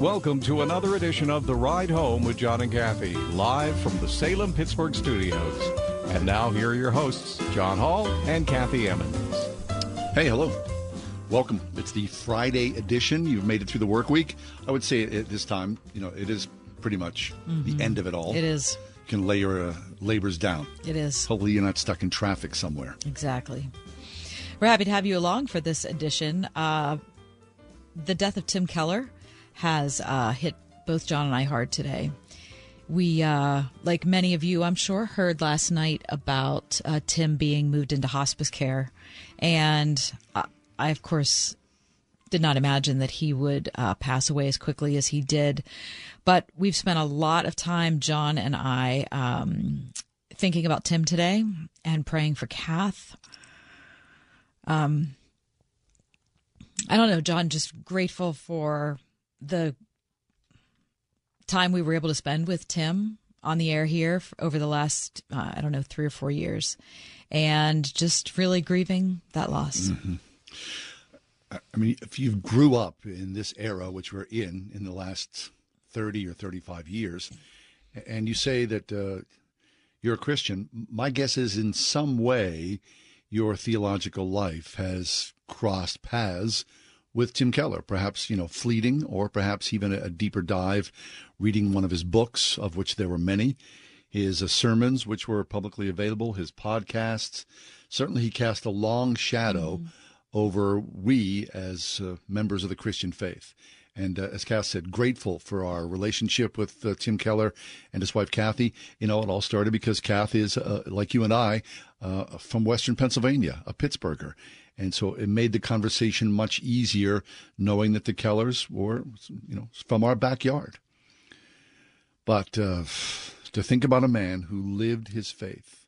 Welcome to another edition of The Ride Home with John and Kathy, live from the Salem Pittsburgh studios. And now, here are your hosts, John Hall and Kathy Emmons. Hey, hello. Welcome. It's the Friday edition. You've made it through the work week. I would say at this time, you know, it is pretty much the end of it all. It is. You can lay your uh, labors down. It is. Hopefully, you're not stuck in traffic somewhere. Exactly. We're happy to have you along for this edition. Uh, the death of Tim Keller has uh, hit both John and I hard today. We, uh, like many of you, I'm sure, heard last night about uh, Tim being moved into hospice care. And uh, I, of course, did not imagine that he would uh, pass away as quickly as he did. But we've spent a lot of time, John and I, um, thinking about Tim today and praying for Kath. Um, I don't know, John, just grateful for the time we were able to spend with Tim on the air here over the last, uh, I don't know, three or four years, and just really grieving that loss. Mm-hmm. I mean, if you grew up in this era, which we're in, in the last 30 or 35 years, and you say that uh, you're a Christian, my guess is in some way your theological life has crossed paths with Tim Keller, perhaps, you know, fleeting or perhaps even a, a deeper dive, reading one of his books, of which there were many, his uh, sermons, which were publicly available, his podcasts. Certainly, he cast a long shadow mm-hmm. over we as uh, members of the Christian faith. And uh, as Kath said, grateful for our relationship with uh, Tim Keller and his wife Kathy. You know, it all started because Kath is, uh, like you and I, uh, from Western Pennsylvania, a Pittsburgher. And so it made the conversation much easier knowing that the Kellers were, you know, from our backyard. But uh, to think about a man who lived his faith,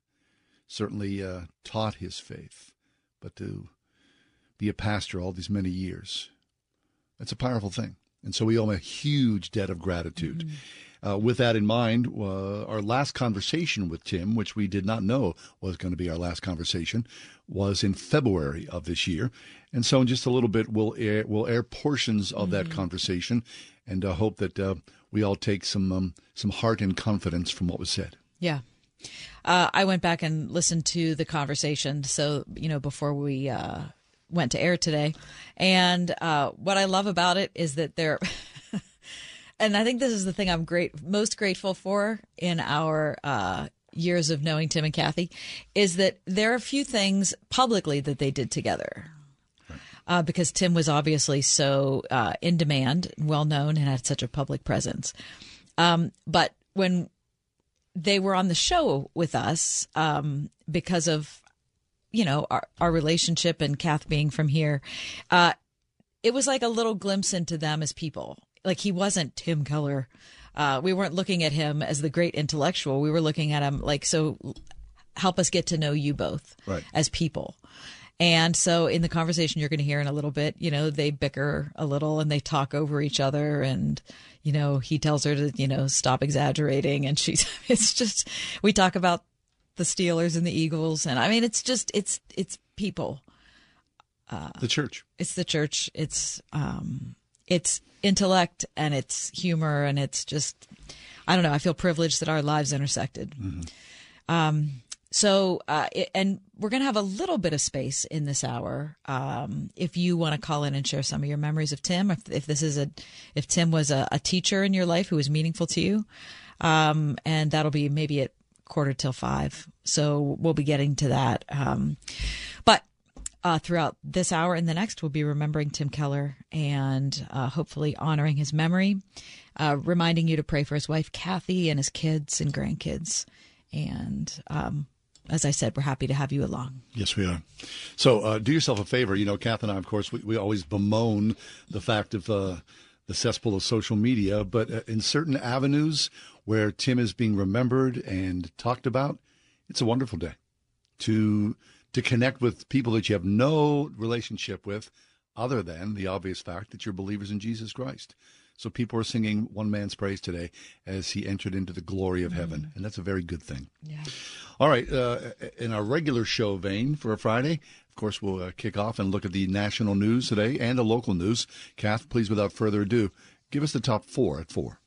certainly uh, taught his faith, but to be a pastor all these many years, that's a powerful thing. And so we owe him a huge debt of gratitude. Mm-hmm. Uh, with that in mind, uh, our last conversation with Tim, which we did not know was going to be our last conversation, was in February of this year. And so, in just a little bit, we'll air, we'll air portions of mm-hmm. that conversation, and uh, hope that uh, we all take some um, some heart and confidence from what was said. Yeah. Uh, I went back and listened to the conversation. So, you know, before we uh, went to air today. And what I love about it is that there. and I think this is the thing I'm great most grateful for in our uh, years of knowing Tim and Kathy is that there are a few things publicly that they did together. Uh, because Tim was obviously so uh, in demand, well known, and had such a public presence. Um, but when they were on the show with us, um, because of you know our, our relationship and Kath being from here, uh, it was like a little glimpse into them as people like he wasn't Tim Keller. Uh, we weren't looking at him as the great intellectual. We were looking at him like, so help us get to know you both right. as people. And so in the conversation you're going to hear in a little bit, you know, they bicker a little and they talk over each other and, you know, he tells her to, you know, stop exaggerating and she's, it's just, we talk about the Steelers and the Eagles. And I mean, it's just, it's, it's people. Uh, the church. It's the church. It's, um, it's intellect and it's humor and it's just I don't know. I feel privileged that our lives intersected. Mm-hmm. Um, so, uh, it, and we're going to have a little bit of space in this hour. Um, if you want to call in and share some of your memories of Tim, if, if this is a, if Tim was a, a, teacher in your life who was meaningful to you, um, and that'll be maybe at quarter till five. So we'll be getting to that. Um, but uh, throughout this hour and the next, we'll be remembering Tim Keller and uh, hopefully honoring his memory, uh, reminding you to pray for his wife, Kathy, and his kids and grandkids. And um, as I said, we're happy to have you along. Yes, we are. So uh, do yourself a favor. You know, Kath and I, of course, we, we always bemoan the fact of uh, the cesspool of social media, but uh, in certain avenues where Tim is being remembered and talked about, it's a wonderful day to to connect with people that you have no relationship with other than the obvious fact that you're believers in Jesus Christ. So people are singing one man's praise today as he entered into the glory of heaven, and that's a very good thing. Yeah. All right, uh, in our regular show vein for a Friday, of course, we'll uh, kick off and look at the national news today and the local news. Kath, please, without further ado, give us the top four at four.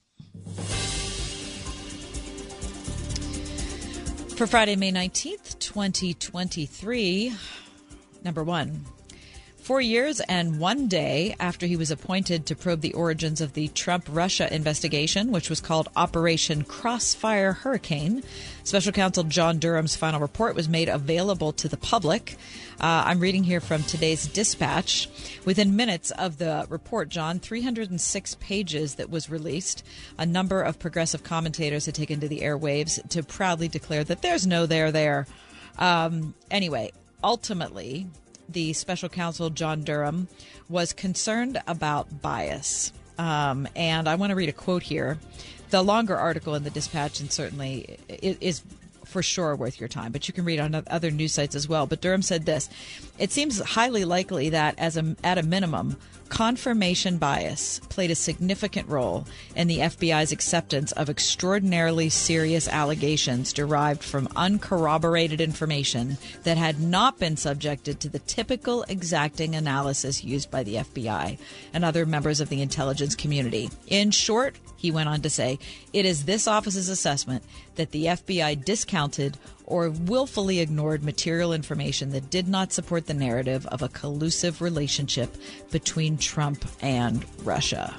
For Friday, May 19th, 2023, number one. Four years and one day after he was appointed to probe the origins of the Trump Russia investigation, which was called Operation Crossfire Hurricane, Special Counsel John Durham's final report was made available to the public. Uh, I'm reading here from today's dispatch. Within minutes of the report, John, 306 pages that was released, a number of progressive commentators had taken to the airwaves to proudly declare that there's no there there. Um, anyway, ultimately, the special counsel John Durham was concerned about bias. Um, and I want to read a quote here. The longer article in the dispatch, and certainly is for sure worth your time, but you can read on other news sites as well. But Durham said this It seems highly likely that, as a, at a minimum, confirmation bias played a significant role in the FBI's acceptance of extraordinarily serious allegations derived from uncorroborated information that had not been subjected to the typical exacting analysis used by the FBI and other members of the intelligence community. In short, he went on to say, it is this office's assessment that the FBI discounted or willfully ignored material information that did not support the narrative of a collusive relationship between Trump and Russia.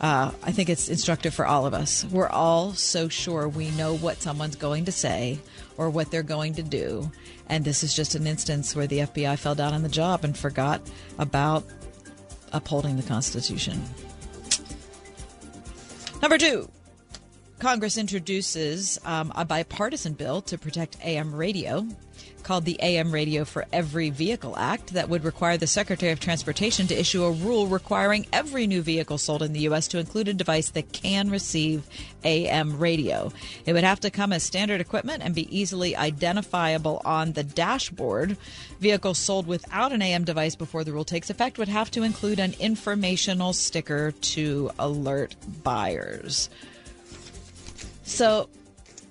Uh, I think it's instructive for all of us. We're all so sure we know what someone's going to say or what they're going to do. And this is just an instance where the FBI fell down on the job and forgot about upholding the Constitution. Number two, Congress introduces um, a bipartisan bill to protect AM radio called the AM Radio for Every Vehicle Act that would require the Secretary of Transportation to issue a rule requiring every new vehicle sold in the U.S. to include a device that can receive AM radio. It would have to come as standard equipment and be easily identifiable on the dashboard. Vehicles sold without an AM device before the rule takes effect would have to include an informational sticker to alert buyers. So,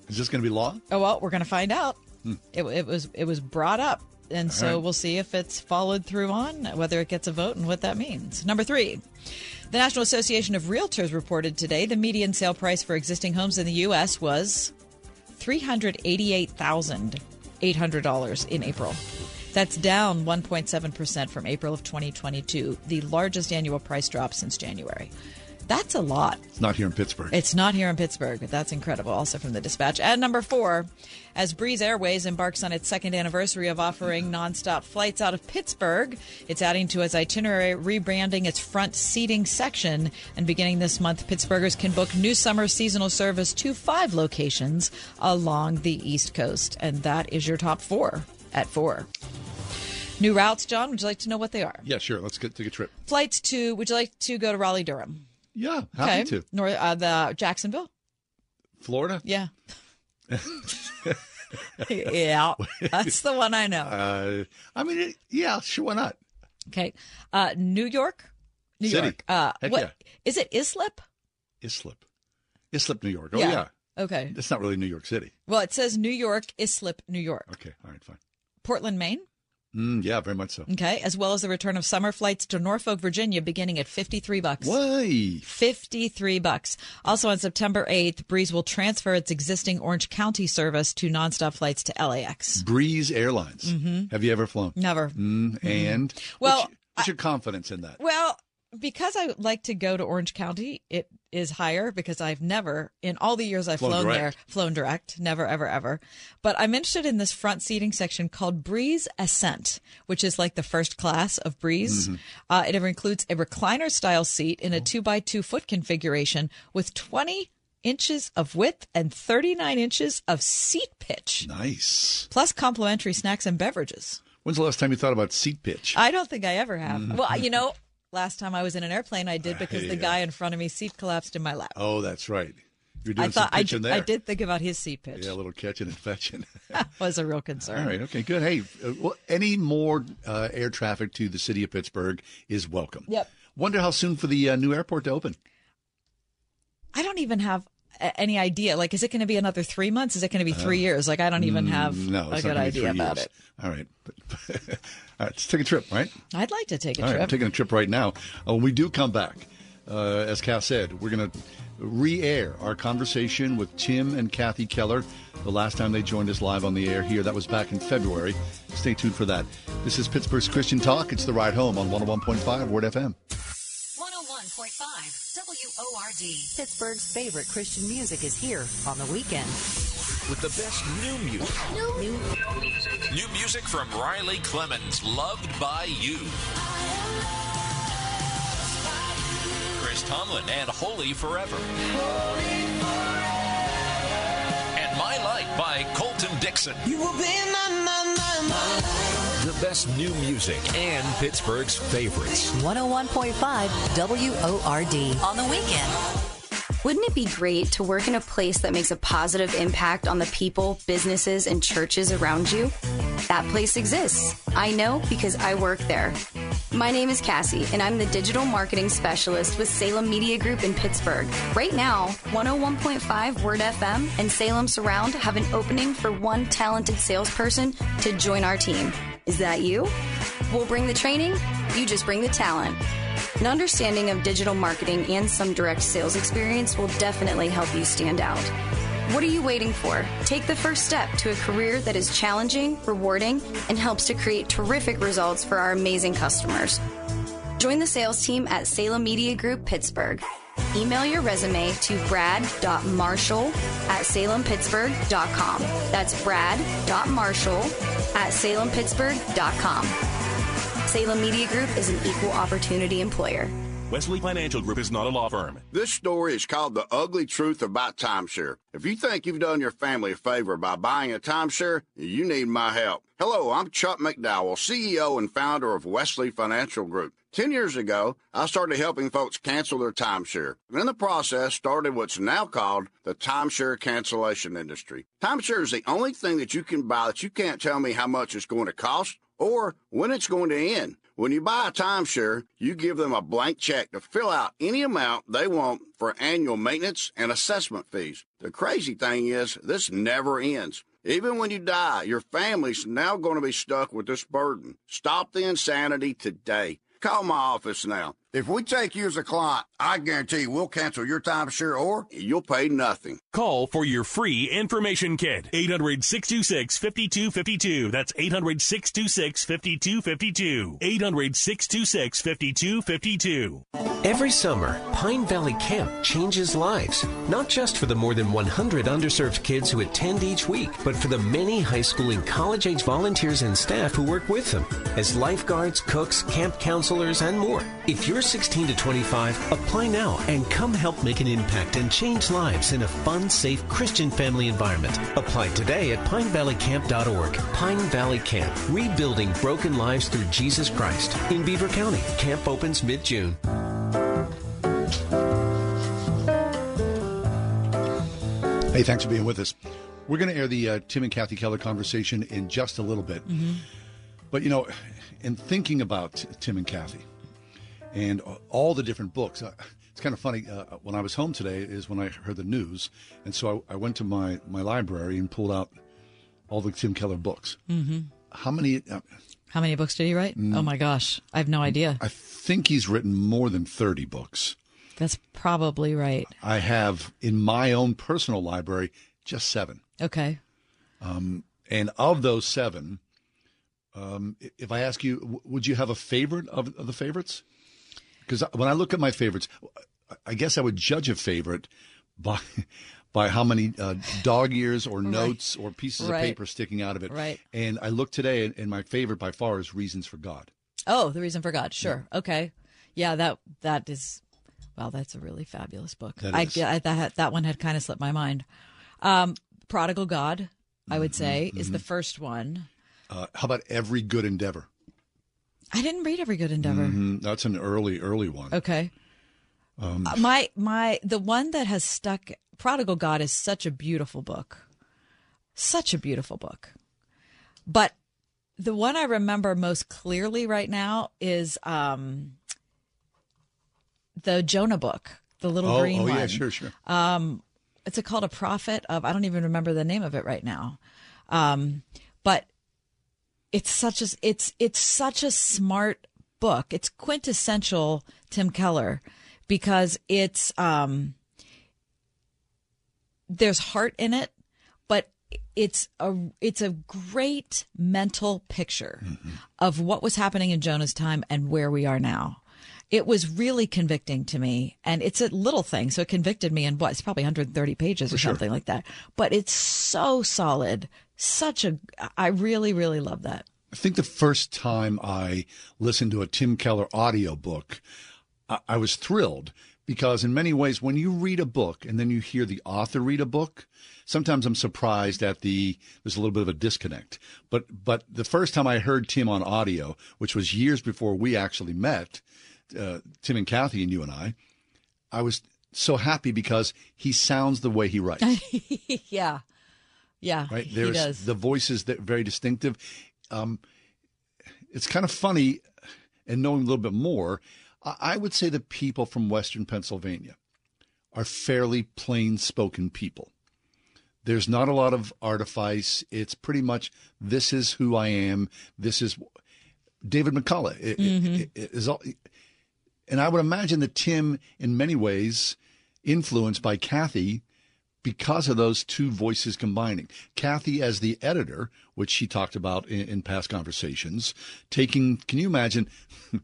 is this going to be law? Oh well, we're going to find out. Hmm. It, it, was it was brought up, and All so right. we'll see if it's followed through on whether it gets a vote and what that means. Number three. The National Association of Realtors reported today the median sale price for existing homes in the U.S. was $388,800 in April. That's down 1.7% from April of 2022, the largest annual price drop since January. That's a lot. It's not here in Pittsburgh. It's not here in Pittsburgh. but That's incredible. Also from the dispatch. At number four, as Breeze Airways embarks on its second anniversary of offering nonstop flights out of Pittsburgh, it's adding to its itinerary, rebranding its front seating section. And beginning this month, Pittsburghers can book new summer seasonal service to five locations along the East Coast. And that is your top four at four. New routes, John. Would you like to know what they are? Yeah, sure. Let's get take a trip. Flights to. Would you like to go to Raleigh, Durham? Yeah, happy okay. to. North, uh, the Jacksonville, Florida. Yeah. yeah, that's the one I know. Uh, I mean, it, yeah, sure, why not? Okay, uh, New York, New City. York. Uh, Heck what yeah. is it? Islip. Islip, Islip, New York. Oh Yeah. yeah. Okay. It's not really New York City. Well, it says New York, Islip, New York. Okay, all right, fine. Portland, Maine. Mm, yeah, very much so. Okay, as well as the return of summer flights to Norfolk, Virginia, beginning at fifty-three bucks. Why? Fifty-three bucks. Also, on September eighth, Breeze will transfer its existing Orange County service to nonstop flights to LAX. Breeze Airlines. Mm-hmm. Have you ever flown? Never. Mm, and Well, what's, what's your confidence in that? Well, because I like to go to Orange County, it is higher because I've never, in all the years I've Flown flown, there, flown direct. Never, ever, ever. But I'm interested in this front seating section called Breeze Ascent, which is like the first class of Breeze. Uh, it includes a recliner style seat in a two by two foot configuration with 20 inches of width and 39 inches of seat pitch, Nice. plus complimentary snacks and beverages. When's the last time you thought about seat pitch? I don't think I ever have. Mm-hmm. Well, you know, last time I was in an airplane, I did because the guy in front of me seat collapsed in my lap. oh, that's right. You're doing I thought some I, pitching d- there. I did think about his seat pitch. Yeah, a little catching and fetching. was a real concern. All right. Okay. Good. Hey, uh, well, any more uh, air traffic to the city of Pittsburgh is welcome. Yep. Wonder how soon for the uh, new airport to open. I don't even have any idea. Like, is it going to be another three months? Is it going to be three years? Like, I don't even have Uh, mm, No, a good not gonna be idea about years. it. All right. All right. Let's take a trip. Right. I'd like to take a All right, trip. I'm taking a trip right now. Uh, when we do come back, uh, as Cass said, we're going to re-air our conversation with Tim and Kathy Keller. The last time they joined us live on the air here, that was back in February. Stay tuned for that. This is Pittsburgh's Christian Talk. It's the ride home on 101.5 Word FM. 101.5 WORD. Pittsburgh's favorite Christian music is here on the weekend. with the best new music. New music from Riley Clemmons, loved by you. Chris Tomlin and Holy Forever. And My Light by Colton Dixon. You will be my, my, my, my. The best new music and Pittsburgh's favorites. 101.5 WORD. On the weekend. Wouldn't it be great to work in a place that makes a positive impact on the people, businesses, and churches around you? That place exists. I know because I work there. My name is Cassie, and I'm the digital marketing specialist with Salem Media Group in Pittsburgh. Right now, 101.5 Word FM and Salem Surround have an opening for one talented salesperson to join our team. Is that you? We'll bring the training, you just bring the talent. An understanding of digital marketing and some direct sales experience will definitely help you stand out. What are you waiting for? Take the first step to a career that is challenging, rewarding, and helps to create terrific results for our amazing customers. Join the sales team at Salem Media Group Pittsburgh. Email your resume to brad.marshall at salempittsburgh.com. That's brad.marshall at salempittsburgh.com. Salem Media Group is an equal opportunity employer. Wesley Financial Group is not a law firm. This story is called The Ugly Truth About Timeshare. If you think you've done your family a favor by buying a timeshare, you need my help. Hello, I'm Chuck McDowell, CEO and founder of Wesley Financial Group. Ten years ago, I started helping folks cancel their timeshare. And in the process, started what's now called the timeshare cancellation industry. Timeshare is the only thing that you can buy that you can't tell me how much it's going to cost or when it's going to end. When you buy a timeshare, you give them a blank check to fill out any amount they want for annual maintenance and assessment fees. The crazy thing is, this never ends. Even when you die, your family's now going to be stuck with this burden. Stop the insanity today. Call my office now. If we take you as a client, I guarantee we'll cancel your timeshare or you'll pay nothing. Call for your free information kit. 800 626 5252. That's 800 626 5252. 800 626 5252. Every summer, Pine Valley Camp changes lives, not just for the more than 100 underserved kids who attend each week, but for the many high school and college age volunteers and staff who work with them as lifeguards, cooks, camp counselors, and more. If you're 16 to 25, apply now and come help make an impact and change lives in a fun, safe Christian family environment. Apply today at pinevalleycamp.org. Pine Valley Camp, rebuilding broken lives through Jesus Christ in Beaver County. Camp opens mid-June. Hey, thanks for being with us. We're going to air the uh, Tim and Kathy Keller conversation in just a little bit. But, you know, in thinking about Tim and Kathy and all the different books, uh, it's kind of funny. Uh, when I was home today is when I heard the news. And so I, I went to my, my library and pulled out all the Tim Keller books. hmm How many? Uh, How many books did he write? Mm. Oh my gosh, I have no idea. I think he's written more than 30 books. That's probably right. I have in my own personal library just seven. Okay. Um, and of those seven, um, if I ask you, would you have a favorite of, of the favorites? Because when I look at my favorites, I guess I would judge a favorite by by how many uh, dog ears or Right. notes or pieces Right. of paper sticking out of it. Right. And I look today, and, and my favorite by far is Reasons for God. Oh, the reason for God. Sure. Okay. Yeah, that that is Wow, that's a really fabulous book. That I. I that that one had kind of slipped my mind. Um, Prodigal God, I would say, is the first one. Uh, how about Every Good Endeavor? I didn't read Every Good Endeavor. Mhm, That's an early, early one. Okay. Um, Uh, my my the one that has stuck Prodigal God is such a beautiful book. Such a beautiful book. But the one I remember most clearly right now is um the Jonah book, the little oh, green oh one. yeah, sure, sure. Um, it's a, called a prophet of. I don't even remember the name of it right now. Um, but it's such a it's it's such a smart book. It's quintessential Tim Keller because it's um there's heart in it, but it's a it's a great mental picture of what was happening in Jonah's time and where we are now. It was really convicting to me, and it's a little thing, so it convicted me in what? It's probably 130 pages or sure. something like that. But it's so solid, such a. I really, really love that. I think the first time I listened to a Tim Keller audiobook, I, I was thrilled because in many ways, when you read a book and then you hear the author read a book, sometimes I'm surprised at the there's a little bit of a disconnect. But but the first time I heard Tim on audio, which was years before we actually met, uh, Tim and Kathy and you and I, I was so happy because he sounds the way he writes. yeah, yeah, right? he does. the voices that very distinctive. Um, it's kind of funny, and knowing a little bit more, I, I would say the people from Western Pennsylvania are fairly plain-spoken people. There's not a lot of artifice. It's pretty much this is who I am. This is David McCullough. It- it- it is all, and I would imagine that Tim, in many ways, influenced by Kathy because of those two voices combining. Kathy as the editor, which she talked about in, in past conversations, taking. Can you imagine?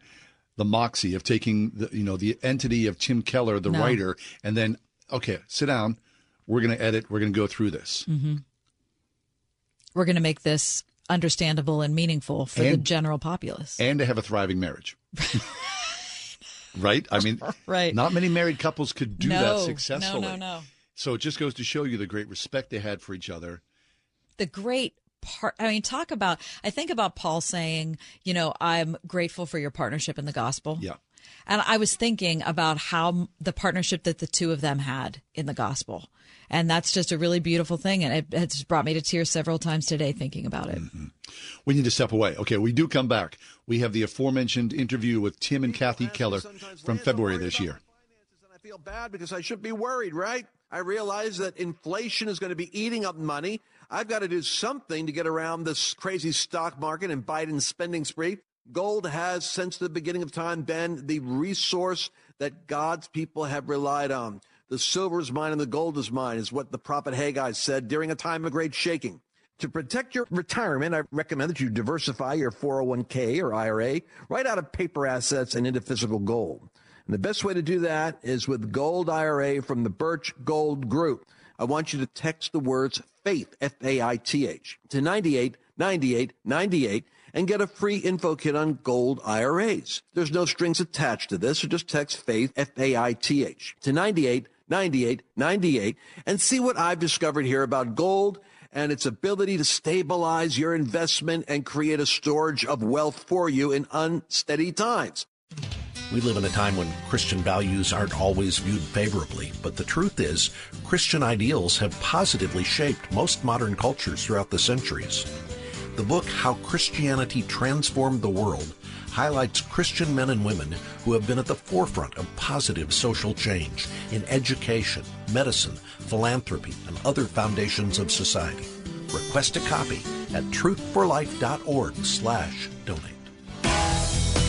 The moxie of taking the you know the entity of Tim Keller, the No. writer, and then okay, sit down. We're going to edit. We're going to go through this. hmm We're going to make this understandable and meaningful for the general populace. and to have a thriving marriage. right? I mean, Right. Not many married couples could do No, that no, successfully. no, no. So it just goes to show you the great respect they had for each other. the great part i mean talk about i think about paul saying you know i'm grateful for your partnership in the gospel yeah and i was thinking about how the partnership that the two of them had in the gospel and that's just a really beautiful thing and it has brought me to tears several times today thinking about it mm-hmm. We need to step away. Okay, we do come back. We have the aforementioned interview with Tim and Kathy Keller from February this year. I feel bad because I should be worried, right? I realize that inflation is going to be eating up money. I've got to do something to get around this crazy stock market and Biden's spending spree. Gold has, since the beginning of time, been the resource that God's people have relied on. The silver is mine and the gold is mine, is what the prophet Haggai said during a time of great shaking. To protect your retirement, I recommend that you diversify your 401k or IRA right out of paper assets and into physical gold. And the best way to do that is with Gold IRA from the Birch Gold Group. I want you to text the words FAITH, F A I T H, to 98 98 98 and get a free info kit on gold IRAs. There's no strings attached to this, so just text FAITH, F A I T H, to 98 98 98 and see what I've discovered here about gold and its ability to stabilize your investment and create a storage of wealth for you in unsteady times. We live in a time when Christian values aren't always viewed favorably, but the truth is, Christian ideals have positively shaped most modern cultures throughout the centuries. The book How Christianity Transformed the World highlights Christian men and women who have been at the forefront of positive social change in education, medicine, philanthropy, and other foundations of society. Request a copy at truthforlife.org slash donate.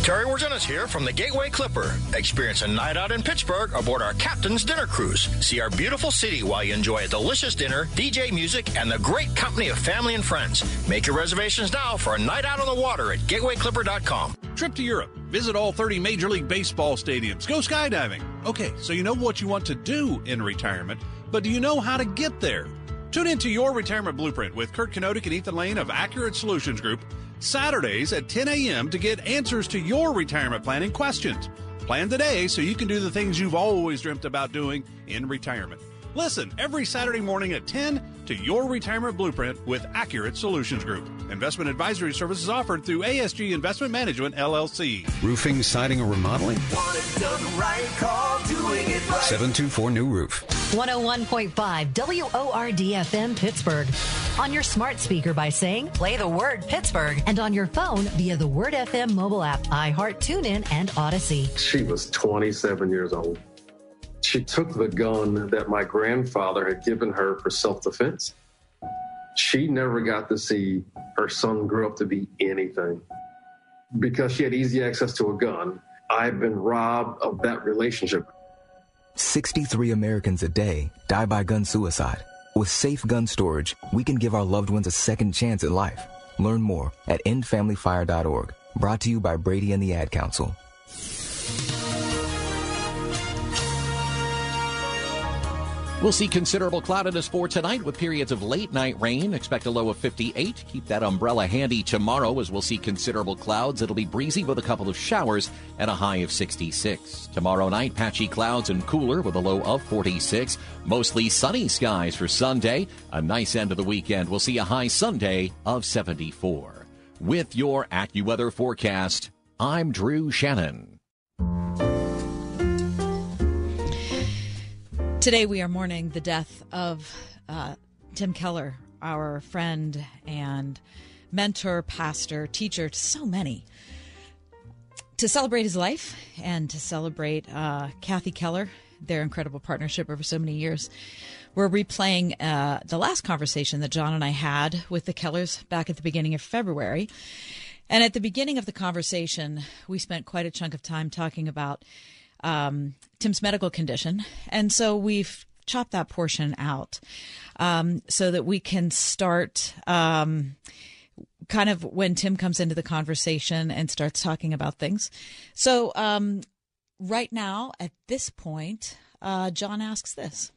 Terry Wirginis here from the Gateway Clipper. Experience a night out in Pittsburgh aboard our Captain's Dinner Cruise. See our beautiful city while you enjoy a delicious dinner, DJ music, and the great company of family and friends. Make your reservations now for a night out on the water at gatewayclipper.com. Trip to Europe. Visit all 30 Major League Baseball stadiums. Go skydiving. Okay, so you know what you want to do in retirement, but do you know how to get there? Tune into Your Retirement Blueprint with Kurt Kenotic and Ethan Lane of Accurate Solutions Group Saturdays at 10 a.m. to get answers to your retirement planning questions. Plan today so you can do the things you've always dreamt about doing in retirement. Listen every Saturday morning at 10 to Your Retirement Blueprint with Accurate Solutions Group. Investment advisory services offered through ASG Investment Management, LLC. Roofing, siding, or remodeling? Right call, 724 New Roof. 101.5 WORDFM Pittsburgh. On your smart speaker by saying, play the word Pittsburgh. And on your phone via the Word FM mobile app, iHeart, TuneIn, and Audacy. She was 27 years old. She took the gun that my grandfather had given her for self defense. She never got to see her son grow up to be anything. Because she had easy access to a gun, I've been robbed of that relationship. 63 Americans a day die by gun suicide. With safe gun storage, we can give our loved ones a second chance at life. Learn more at endfamilyfire.org. Brought to you by Brady and the Ad Council. We'll see considerable cloudiness for tonight with periods of late night rain. Expect a low of 58. Keep that umbrella handy tomorrow as we'll see considerable clouds. It'll be breezy with a couple of showers and a high of 66. Tomorrow night, patchy clouds and cooler with a low of 46. Mostly sunny skies for Sunday. A nice end of the weekend. We'll see a high Sunday of 74. With your AccuWeather forecast, I'm Drew Shannon. Today we are mourning the death of uh, Tim Keller, our friend and mentor, pastor, teacher to so many. To celebrate his life and to celebrate uh, Kathy Keller, their incredible partnership over so many years, we're replaying uh, the last conversation that John and I had with the Kellers back at the beginning of February. And at the beginning of the conversation, we spent quite a chunk of time talking about um, Tim's medical condition. And so we've chopped that portion out um, so that we can start um, kind of when Tim comes into the conversation and starts talking about things. So, um, right now, at this point, uh, John asks this.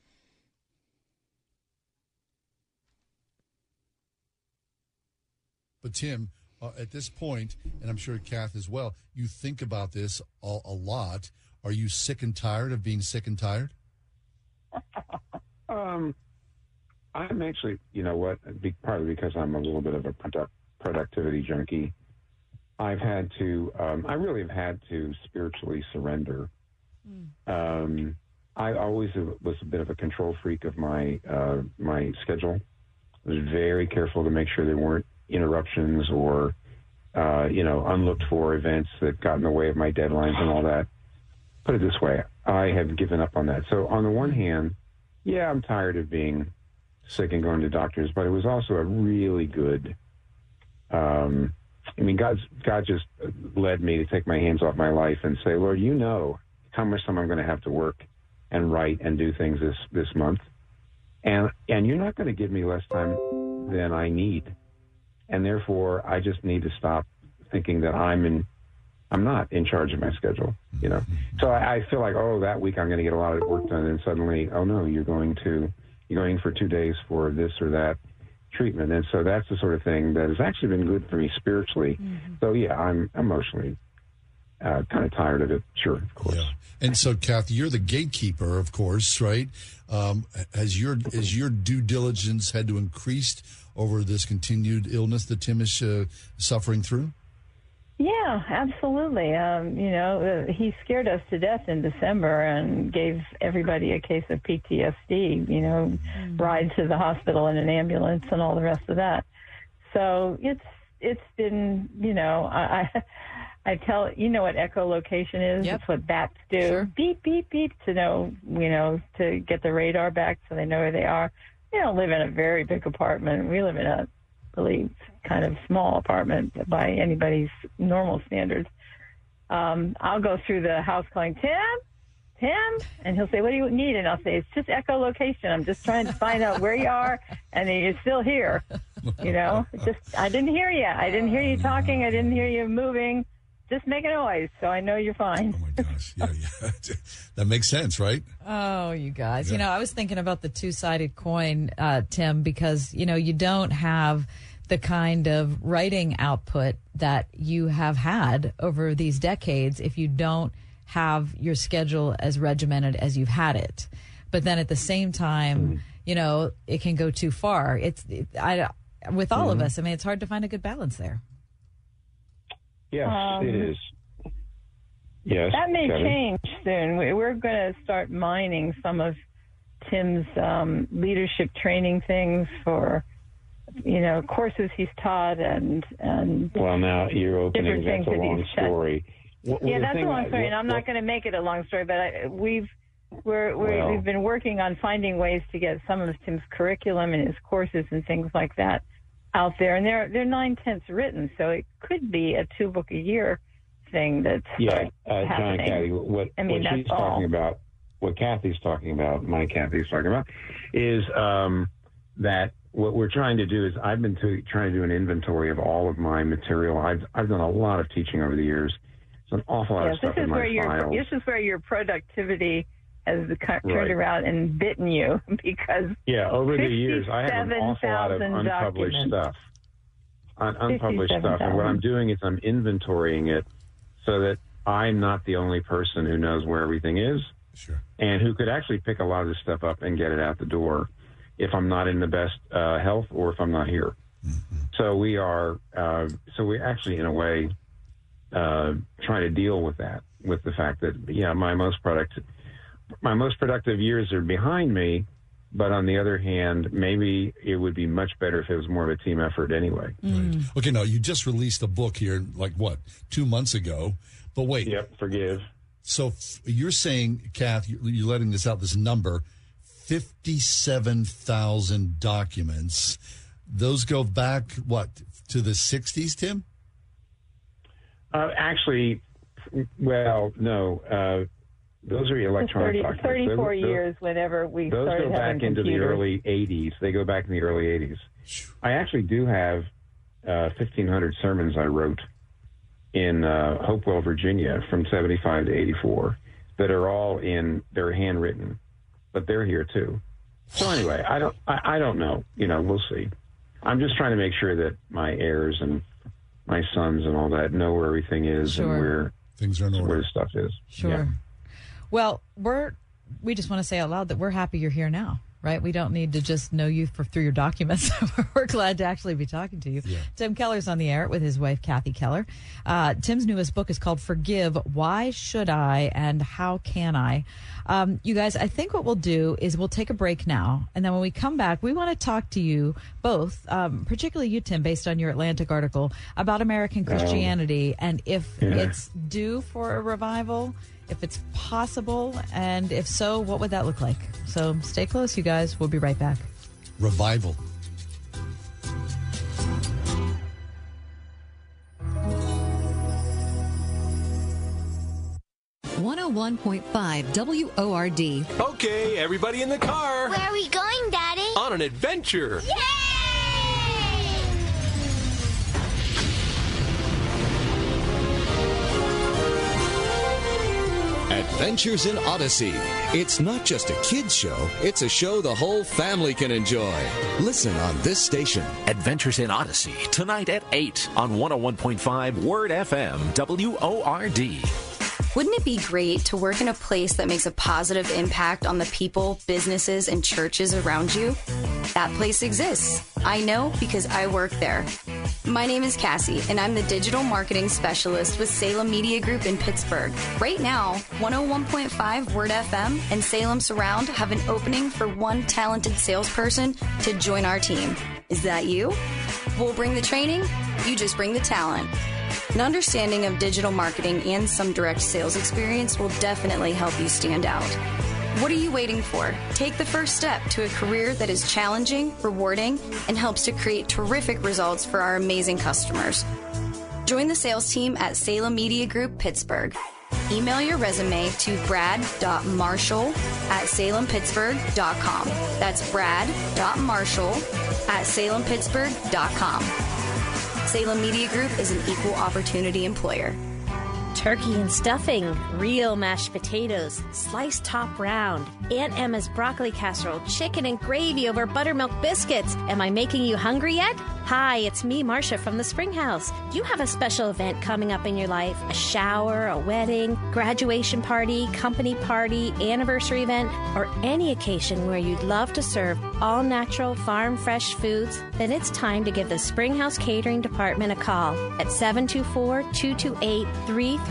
But Tim, uh, at this point, and I'm sure Kath as well, you think about this a, a lot. Are you sick and tired of being sick and tired? um, I'm actually, you know what? Be, partly because I'm a little bit of a product, productivity junkie. I've had to, um, I really have had to spiritually surrender. Mm. Um, I always was a bit of a control freak of my uh, my schedule. I was very careful to make sure there weren't interruptions or uh, you know unlooked for events that got in the way of my deadlines and all that put it this way I have given up on that. So, on the one hand, yeah, I'm tired of being sick and going to doctors, but it was also a really good. Um, I mean, God, God just led me to take my hands off my life and say, Lord, you know how much time I'm going to have to work and write and do things this this month, and and you're not going to give me less time than I need, and therefore I just need to stop thinking that I'm in I'm not in charge of my schedule, you know. So I, I feel like, oh, that week I'm going to get a lot of work done, and suddenly, oh no, you're going to you're going for two days for this or that treatment, and so that's the sort of thing that has actually been good for me spiritually. Mm-hmm. So yeah, I'm emotionally uh, kind of tired of it. Sure, of course. Yeah. And so, Kathy, you're the gatekeeper, of course, right? Um, has your has your due diligence had to increase over this continued illness that Tim is uh, suffering through? Yeah, absolutely. Um, you know, uh, he scared us to death in December and gave everybody a case of PTSD, you know, mm. ride to the hospital in an ambulance and all the rest of that. So it's it's been, you know, I I, I tell you know what echolocation is? Yep. It's what bats do. Sure. Beep beep beep to know, you know, to get the radar back so they know where they are. We don't live in a very big apartment. We live in a really kind of small apartment by anybody's normal standards. Um, I'll go through the house calling, Tim, Tim, and he'll say, What do you need? And I'll say, It's just echolocation. I'm just trying to find out where you are, and you're still here. You know, just I didn't hear you. I didn't hear you talking. I didn't hear you moving. Just make a noise, so I know you're fine. Oh my gosh, yeah, yeah, that makes sense, right? Oh, you guys, yeah. you know, I was thinking about the two sided coin, uh, Tim, because you know you don't have the kind of writing output that you have had over these decades if you don't have your schedule as regimented as you've had it. But then at the same time, you know, it can go too far. It's it, I with all of Mhm. us. I mean, it's hard to find a good balance there. Yes, Um, it is. Yes. That may Kelly? change soon. We- We're going to start mining some of Tim's um, leadership training things for, you know, courses he's taught and and Well, now you're opening. That's a long story. What- yeah, that's a long I- story, and I'm not going to make it a long story. But I, we've we're, we're Well- we've been working on finding ways to get some of Tim's curriculum and his courses and things like that out there, and they're they're nine tenths written, so it could be a two book a year thing that's Yeah, uh, John. Kathy, what, I mean, what she's all. talking about, what Kathy's talking about, my Kathy's talking about, is um, that what we're trying to do is I've been to, trying to do an inventory of all of my material. I've I've done a lot of teaching over the years. It's an awful lot Yes, of stuff this is in my where your files. this is where your productivity has co- turned Right. around and bitten you because Yeah, over the years, I have an awful lot of unpublished documents. stuff. Un- unpublished stuff. And what I'm doing is I'm inventorying it so that I'm not the only person who knows where everything is. Sure. And who could actually pick a lot of this stuff up and get it out the door if I'm not in the best uh, health or if I'm not here. So we are, uh, so we actually, in a way, uh, trying to deal with that, with the fact that, yeah, my most product, my most productive years are behind me, but on the other hand, maybe it would be much better if it was more of a team effort anyway. Okay, now you just released a book here, like what, two months ago? But wait. Yep, forgive. So f- you're saying, Kath, you- you're letting this out, this number, 57,000 documents. Those go back, what, to the 60s, Tim? Uh, actually, well, no, uh, those are electronic 30, documents. 34 Those- those- years whenever we Those started go back having into the early 80s. They go back in the early 80s. I actually do have uh, 1,500 sermons I wrote in uh, Hopewell, Virginia from 75 to 84 that are all in, they're handwritten, but they're here too. So anyway, I don't, I, I don't know. You know, we'll see. I'm just trying to make sure that my heirs and my sons and all that know where everything is Sure. and where things are in where the stuff is. Sure. Well, we're we just want to say out loud that we're happy you're here now, right? We don't need to just know you for, through your documents. we're glad to actually be talking to you. Tim Keller's on the air with his wife Kathy Keller. Uh, Tim's newest book is called "Forgive: Why Should I and How Can I?" Um, you guys, I think what we'll do is we'll take a break now, and then when we come back, we want to talk to you both, um, particularly you, Tim, based on your Atlantic article about American. Christianity and if Yeah. it's due for a revival, if it's possible, and if so, what would that look like? So stay close, you guys. We'll be right back. Revival. One hundred one point five WORD. Okay, everybody in the car. Where are we going, Daddy? On an adventure. Adventures in Odyssey. It's not just a kid's show, it's a show the whole family can enjoy. Listen on this station. Adventures in Odyssey, tonight at 8 on 101.5 Word FM, WORD. Wouldn't it be great to work in a place that makes a positive impact on the people, businesses, and churches around you? That place exists. I know because I work there. My name is Cassie, and I'm the digital marketing specialist with Salem Media Group in Pittsburgh. Right now, 101.5 Word FM and Salem Surround have an opening for one talented salesperson to join our team. Is that you? We'll bring the training, you just bring the talent. An understanding of digital marketing and some direct sales experience will definitely help you stand out. What are you waiting for? Take the first step to a career that is challenging, rewarding, and helps to create terrific results for our amazing customers. Join the sales team at Salem Media Group Pittsburgh. Email your resume to brad.marshall at salempittsburgh.com. That's brad.marshall at salempittsburgh.com. Salem Media Group is an equal opportunity employer. Turkey and stuffing, real mashed potatoes, sliced top round, Aunt Emma's broccoli casserole, chicken and gravy over buttermilk biscuits. Am I making you hungry yet? Hi, it's me, Marcia from the Springhouse. Do you have a special event coming up in your life? A shower, a wedding, graduation party, company party, anniversary event, or any occasion where you'd love to serve all natural, farm fresh foods? Then it's time to give the Springhouse Catering Department a call at 724 228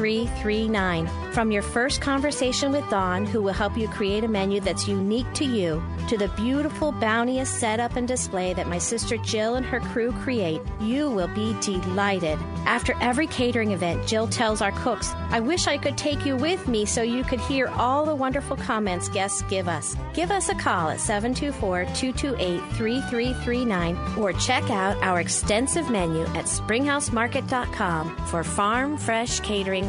3339. From your first conversation with Dawn, who will help you create a menu that's unique to you, to the beautiful, bounteous setup and display that my sister Jill and her crew create, you will be delighted. After every catering event, Jill tells our cooks, I wish I could take you with me so you could hear all the wonderful comments guests give us. Give us a call at 724 228 3339 or check out our extensive menu at springhousemarket.com for farm fresh catering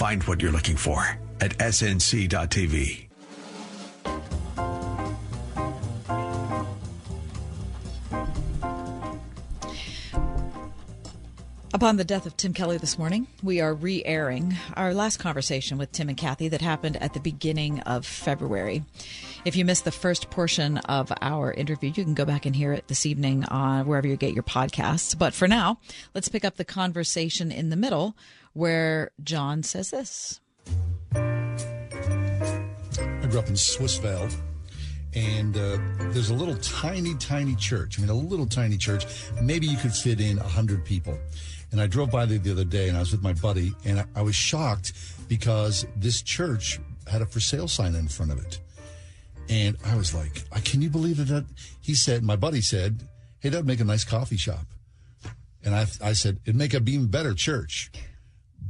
Find what you're looking for at snc.tv. Upon the death of Tim Kelly this morning, we are re airing our last conversation with Tim and Kathy that happened at the beginning of February. If you missed the first portion of our interview, you can go back and hear it this evening on wherever you get your podcasts. But for now, let's pick up the conversation in the middle where John says this. I grew up in Swissvale, and uh, there's a little tiny, tiny church. I mean, a little tiny church. Maybe you could fit in 100 people. And I drove by there the other day, and I was with my buddy, and I, I was shocked because this church had a for sale sign in front of it. And I was like, "I- can you believe that? He said, my buddy said, hey, that'd make a nice coffee shop. And I, I said, it'd make a even better church.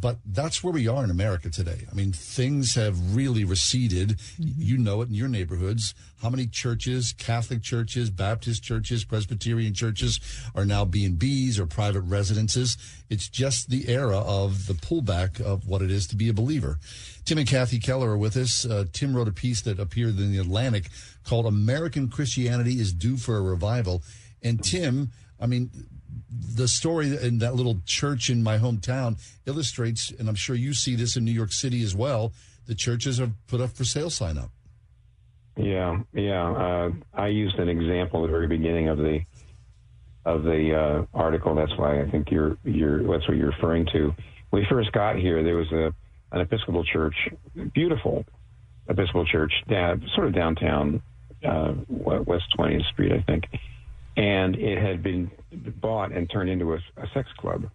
But that's where we are in America today. I mean, things have really receded. You know it in your neighborhoods. How many churches, Catholic churches, Baptist churches, Presbyterian churches are now B&Bs or private residences? It's just the era of the pullback of what it is to be a believer. Tim and Kathy Keller are with us. Uh, Tim wrote a piece that appeared in the Atlantic called American Christianity is Due for a Revival. And Tim, I mean, the story in that little church in my hometown illustrates, and I'm sure you see this in New York City as well. The churches have put up for sale sign up. Yeah, yeah. Uh, I used an example at the very beginning of the of the uh, article. That's why I think you're you're that's what you're referring to. When we first got here, there was a an Episcopal church, beautiful Episcopal church, down, sort of downtown uh, West 20th Street, I think, and it had been bought and turned into a, a sex club,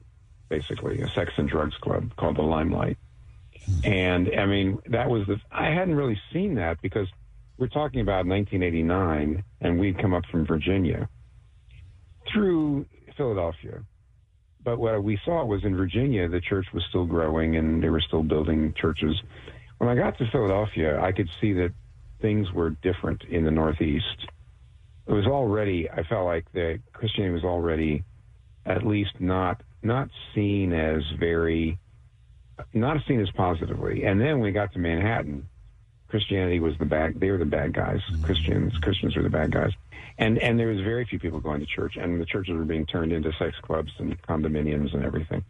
basically a sex and drugs club called the Limelight. And I mean, that was the I hadn't really seen that because we're talking about 1989, and we'd come up from Virginia through Philadelphia. But what we saw was in Virginia, the church was still growing and they were still building churches. When I got to Philadelphia, I could see that things were different in the Northeast. It was already, I felt like the Christianity was already at least not not seen as very not seen as positively. And then we got to Manhattan, Christianity was the bad they were the bad guys. Christians Christians were the bad guys. And and there was very few people going to church and the churches were being turned into sex clubs and condominiums and everything.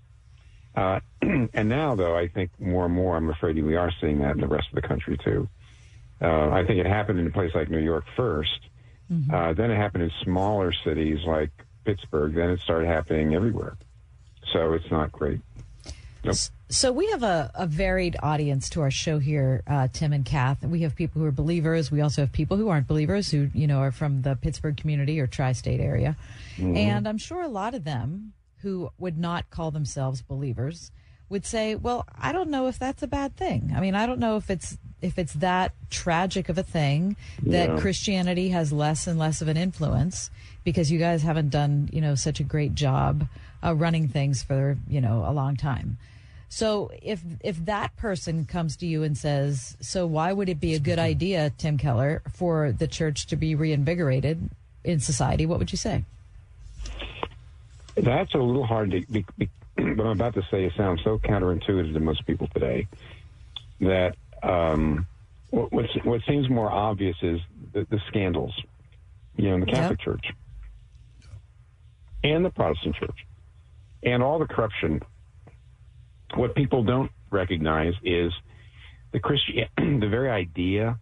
Uh, and now though I think more and more I'm afraid we are seeing that in the rest of the country too. Uh, I think it happened in a place like New York 1st Uh, then it happened in smaller cities like Pittsburgh. Then it started happening everywhere. So it's not great. Nope. So we have a, a varied audience to our show here, uh, Tim and Kath. We have people who are believers. We also have people who aren't believers, who you know are from the Pittsburgh community or tri-state area, Mhm. and I'm sure a lot of them who would not call themselves believers would say, "Well, I don't know if that's a bad thing. I mean, I don't know if it's if it's that tragic of a thing that Yeah. Christianity has less and less of an influence because you guys haven't done you know such a great job uh, running things for you know a long time." So if if that person comes to you and says, "So why would it be a good idea, Tim Keller, for the church to be reinvigorated in society?" What would you say? That's a little hard to. What I'm about to say it sounds so counterintuitive to most people today that um, what, what seems more obvious is the, the scandals, you know, in the Catholic yep. Church and the Protestant Church and all the corruption. What people don't recognize is the Christian, the very idea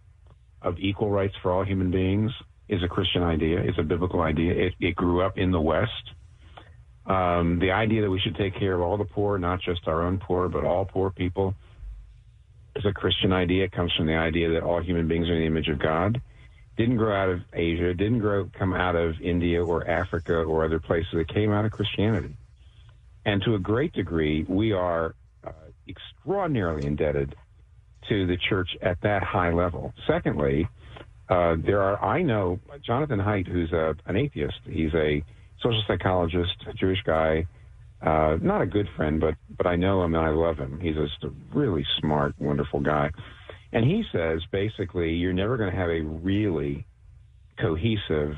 of equal rights for all human beings is a Christian idea, is a biblical idea. It, it grew up in the West. Um, the idea that we should take care of all the poor, not just our own poor, but all poor people, is a Christian idea. It comes from the idea that all human beings are in the image of God. Didn't grow out of Asia, didn't grow come out of India or Africa or other places. It came out of Christianity. And to a great degree, we are uh, extraordinarily indebted to the church at that high level. Secondly, uh, there are I know Jonathan Haidt, who's a, an atheist. He's a social psychologist, a Jewish guy. Uh, not a good friend, but but I know him and I love him. He's just a really smart, wonderful guy. And he says basically, you're never going to have a really cohesive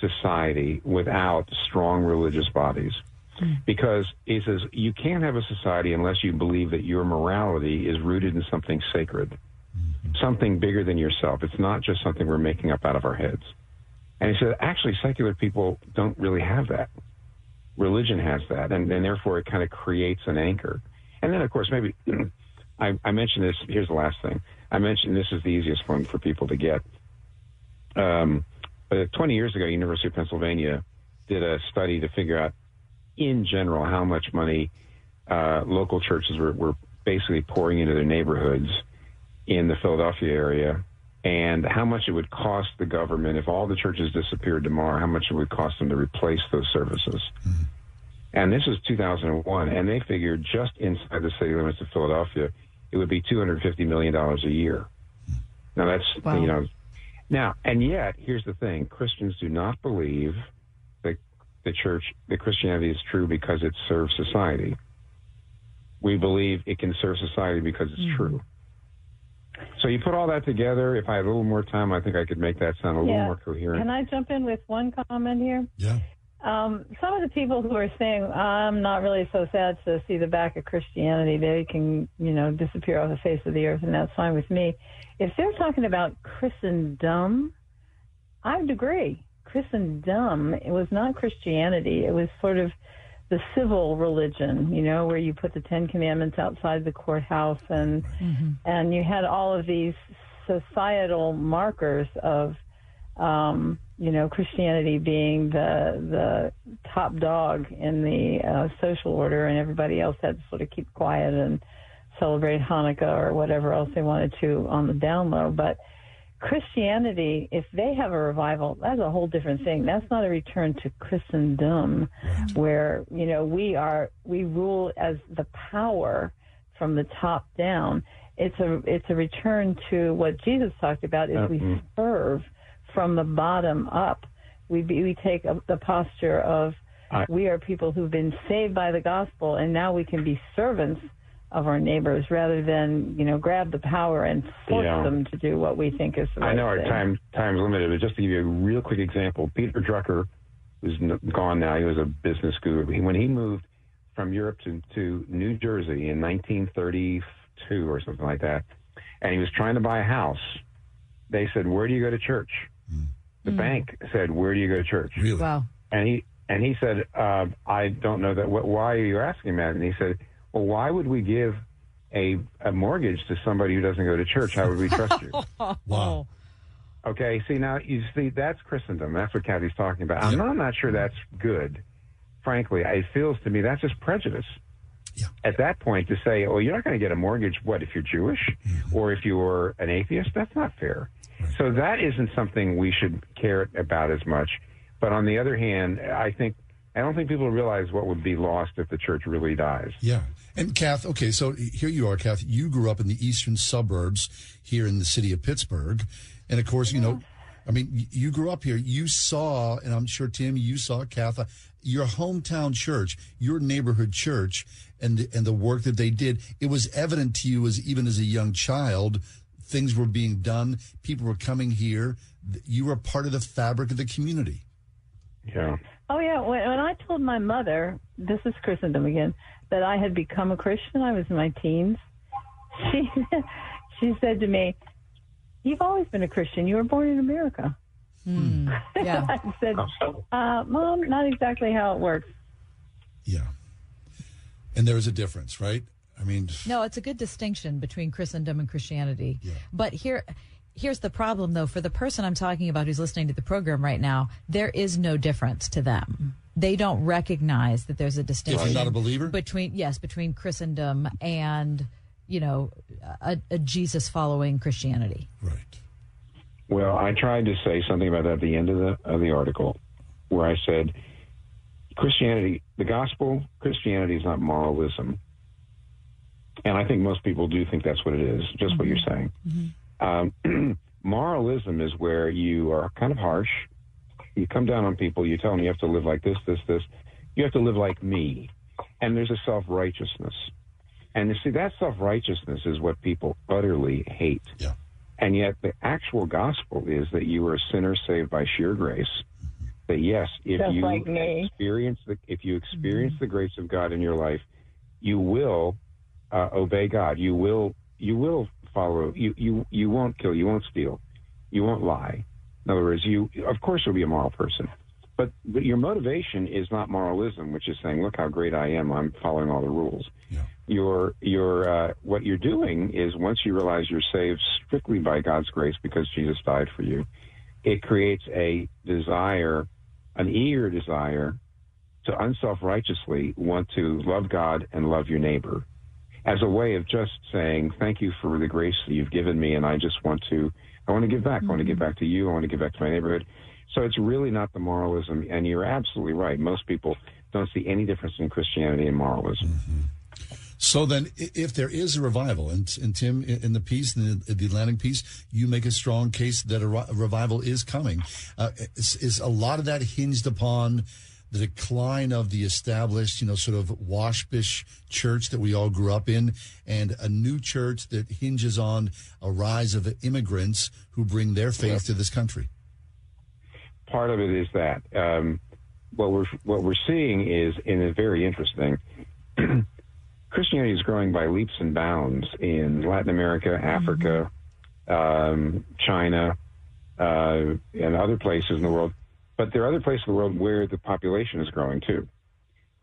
society without strong religious bodies. Hmm. Because he says you can't have a society unless you believe that your morality is rooted in something sacred, mm-hmm. something bigger than yourself. It's not just something we're making up out of our heads. And he said, actually, secular people don't really have that. Religion has that, and, and therefore it kind of creates an anchor. And then, of course, maybe I, I mentioned this. Here's the last thing. I mentioned this is the easiest one for people to get. Um, but 20 years ago, University of Pennsylvania did a study to figure out, in general, how much money uh, local churches were, were basically pouring into their neighborhoods in the Philadelphia area, and how much it would cost the government if all the churches disappeared tomorrow. How much it would cost them to replace those services. Mm-hmm. And this was 2001, and they figured just inside the city limits of Philadelphia, it would be 250 million dollars a year. Now that's wow. you know, now and yet here's the thing: Christians do not believe that the church, that Christianity is true because it serves society. We believe it can serve society because it's mm true. So you put all that together. If I had a little more time, I think I could make that sound a yeah. little more coherent. Can I jump in with one comment here? Yeah. Um, some of the people who are saying I'm not really so sad to see the back of Christianity, they can you know disappear off the face of the earth, and that's fine with me. If they're talking about Christendom, I would agree. Christendom it was not Christianity; it was sort of the civil religion, you know, where you put the Ten Commandments outside the courthouse, and mm-hmm. and you had all of these societal markers of um, you know, Christianity being the the top dog in the uh, social order, and everybody else had to sort of keep quiet and celebrate Hanukkah or whatever else they wanted to on the down low. But Christianity, if they have a revival, that's a whole different thing. That's not a return to Christendom, where you know we are we rule as the power from the top down. It's a it's a return to what Jesus talked about: is we mm-hmm. serve from the bottom up. We we take a, the posture of we are people who've been saved by the gospel, and now we can be servants of our neighbors rather than you know grab the power and force yeah. them to do what we think is the right I know our thing. time time's limited, but just to give you a real quick example, Peter Drucker, who's gone now, he was a business guru. When he moved from Europe to, to New Jersey in 1932 or something like that, and he was trying to buy a house, they said, "Where do you go to church?" The mm. bank said, "Where do you go to church?" Really? Wow. And he and he said, uh, "I don't know that. What, why are you asking that?" And he said, "Well, why would we give a a mortgage to somebody who doesn't go to church? How would we trust you?" wow. Okay. See now, you see that's Christendom. That's what Kathy's talking about. I'm, not, I'm not sure that's good. Frankly, it feels to me that's just prejudice. Yeah. At that point, to say, "Oh, you're not going to get a mortgage," what if you're Jewish mm-hmm. or if you're an atheist? That's not fair. So that isn't something we should care about as much. But on the other hand, I think I don't think people realize what would be lost if the church really dies. Yeah. And Kath, okay, so here you are, Kath. You grew up in the eastern suburbs here in the city of Pittsburgh. And of course, you know, I mean, you grew up here. You saw, and I'm sure, Tim, you saw, Kath, uh, your hometown church, your neighborhood church, and the, and the work that they did. It was evident to you as even as a young child things were being done, people were coming here. You were part of the fabric of the community. Yeah. Oh yeah. When, when I told my mother, this is Christendom again, that I had become a Christian, I was in my teens. She she said to me, "You've always been a Christian. You were born in America." Hmm. Yeah. I said, uh, "Mom, not exactly how it works." Yeah, and there is a difference, right? I mean, No, it's a good distinction between Christendom and Christianity. Yeah. But here here's the problem though for the person I'm talking about who's listening to the program right now, there is no difference to them. They don't recognize that there's a distinction not a believer? between yes, between Christendom and, you know, a, a Jesus following Christianity. Right. Well, I tried to say something about that at the end of the of the article, where I said Christianity, the gospel, Christianity is not moralism, and I think most people do think that's what it is. Just what you're mm-hmm. saying. Mm-hmm. Um, moralism is where you are kind of harsh. You come down on people. You tell them you have to live like this, this, this. You have to live like me, and there's a self righteousness. And you see, that self righteousness is what people utterly hate. Yeah. And yet, the actual gospel is that you are a sinner saved by sheer grace. That yes, if Just you like experience the if you experience the grace of God in your life, you will uh, obey God. You will you will follow. You you you won't kill. You won't steal. You won't lie. In other words, you of course you'll be a moral person. But, but your motivation is not moralism, which is saying, "Look how great I am! I'm following all the rules." Your your uh, what you're doing is once you realize you're saved strictly by God's grace because Jesus died for you, it creates a desire, an eager desire, to unself righteously want to love God and love your neighbor, as a way of just saying, "Thank you for the grace that you've given me, and I just want to, I want to give back. I want to give back to you. I want to give back to my neighborhood." So it's really not the moralism, and you're absolutely right. Most people don't see any difference in Christianity and moralism. So then, if there is a revival, and, and Tim, in in the piece, in the, the Atlantic piece, you make a strong case that a, ri- a revival is coming. Uh, is, is a lot of that hinged upon the decline of the established, you know, sort of waspish church that we all grew up in, and a new church that hinges on a rise of immigrants who bring their faith to this country? part of it is that um, what we're what we're seeing is in a very interesting. Christianity is growing by leaps and bounds in Latin America, Africa, um, China, uh, and other places in the world. But there are other places in the world where the population is growing too,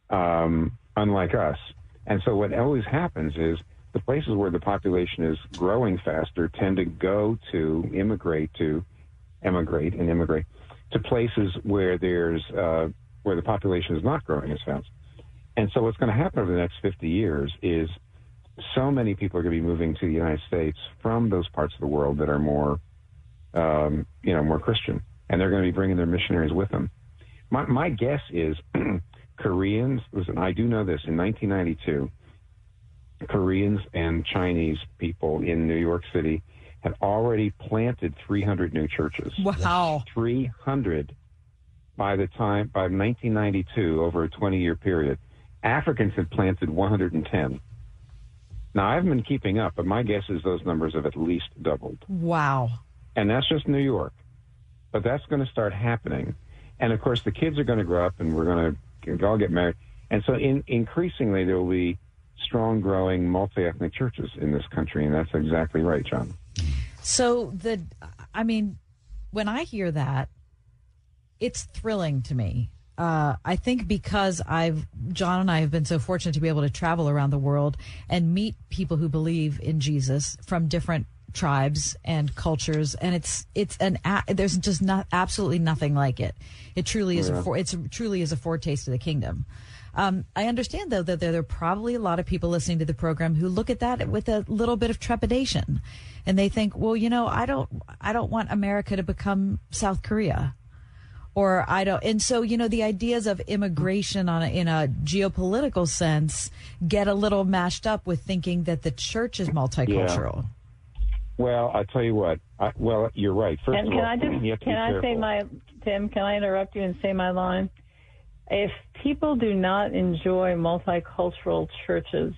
um, unlike us. And so what always happens is the places where the population is growing faster tend to go to immigrate to emigrate and immigrate to places where there's uh, where the population is not growing as fast. And so what's going to happen over the next 50 years is so many people are going to be moving to the United States from those parts of the world that are more, um, you know, more Christian, and they're going to be bringing their missionaries with them. My, my guess is Koreans. Listen, I do know this. In 1992, Koreans and Chinese people in New York City had already planted 300 new churches. Wow. 300 by the time, by 1992, over a 20 year period. Africans had planted 110. Now, I haven't been keeping up, but my guess is those numbers have at least doubled. Wow. And that's just New York. But that's going to start happening. And of course, the kids are going to grow up and we're going to all get married. And so, in, increasingly, there will be strong, growing, multi ethnic churches in this country. And that's exactly right, John. So the, I mean, when I hear that, it's thrilling to me. Uh, I think because I've John and I have been so fortunate to be able to travel around the world and meet people who believe in Jesus from different tribes and cultures, and it's it's an a, there's just not absolutely nothing like it. It truly is a for, it's truly is a foretaste of the kingdom. Um, I understand though that there are probably a lot of people listening to the program who look at that with a little bit of trepidation, and they think, well, you know, I don't, I don't want America to become South Korea, or I don't. And so, you know, the ideas of immigration on a, in a geopolitical sense get a little mashed up with thinking that the church is multicultural. Well, I tell you what. I, well, you're right. First and of can all, I just you have to can be I say my Tim? Can I interrupt you and say my line? If people do not enjoy multicultural churches,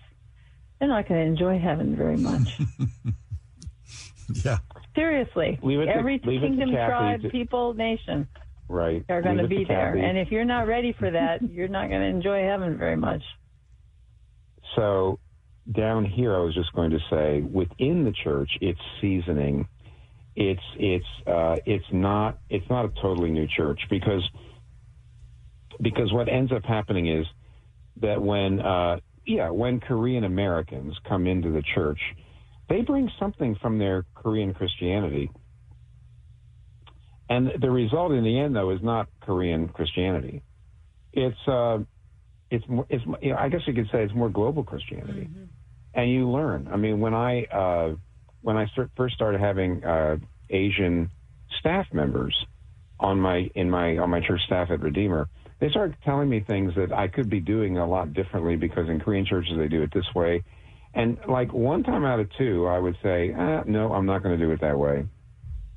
they're not going to enjoy heaven very much. yeah. Seriously, Leave it to- every leave it to kingdom, tribe, to- people, nation. right. are going to be there. Kathy. And if you're not ready for that, you're not going to enjoy heaven very much. So down here, I was just going to say, within the church, it's seasoning. It's it's uh, it's not it's not a totally new church because because what ends up happening is that when uh, yeah when Korean Americans come into the church, they bring something from their Korean Christianity, and the result in the end though is not Korean Christianity. It's uh, it's more, it's you know, I guess you could say it's more global Christianity, and you learn. I mean, when I uh, when I start, first started having uh, Asian staff members on my in my on my church staff at Redeemer, they started telling me things that I could be doing a lot differently because in Korean churches they do it this way, and like one time out of two, I would say, ah, no, I'm not going to do it that way.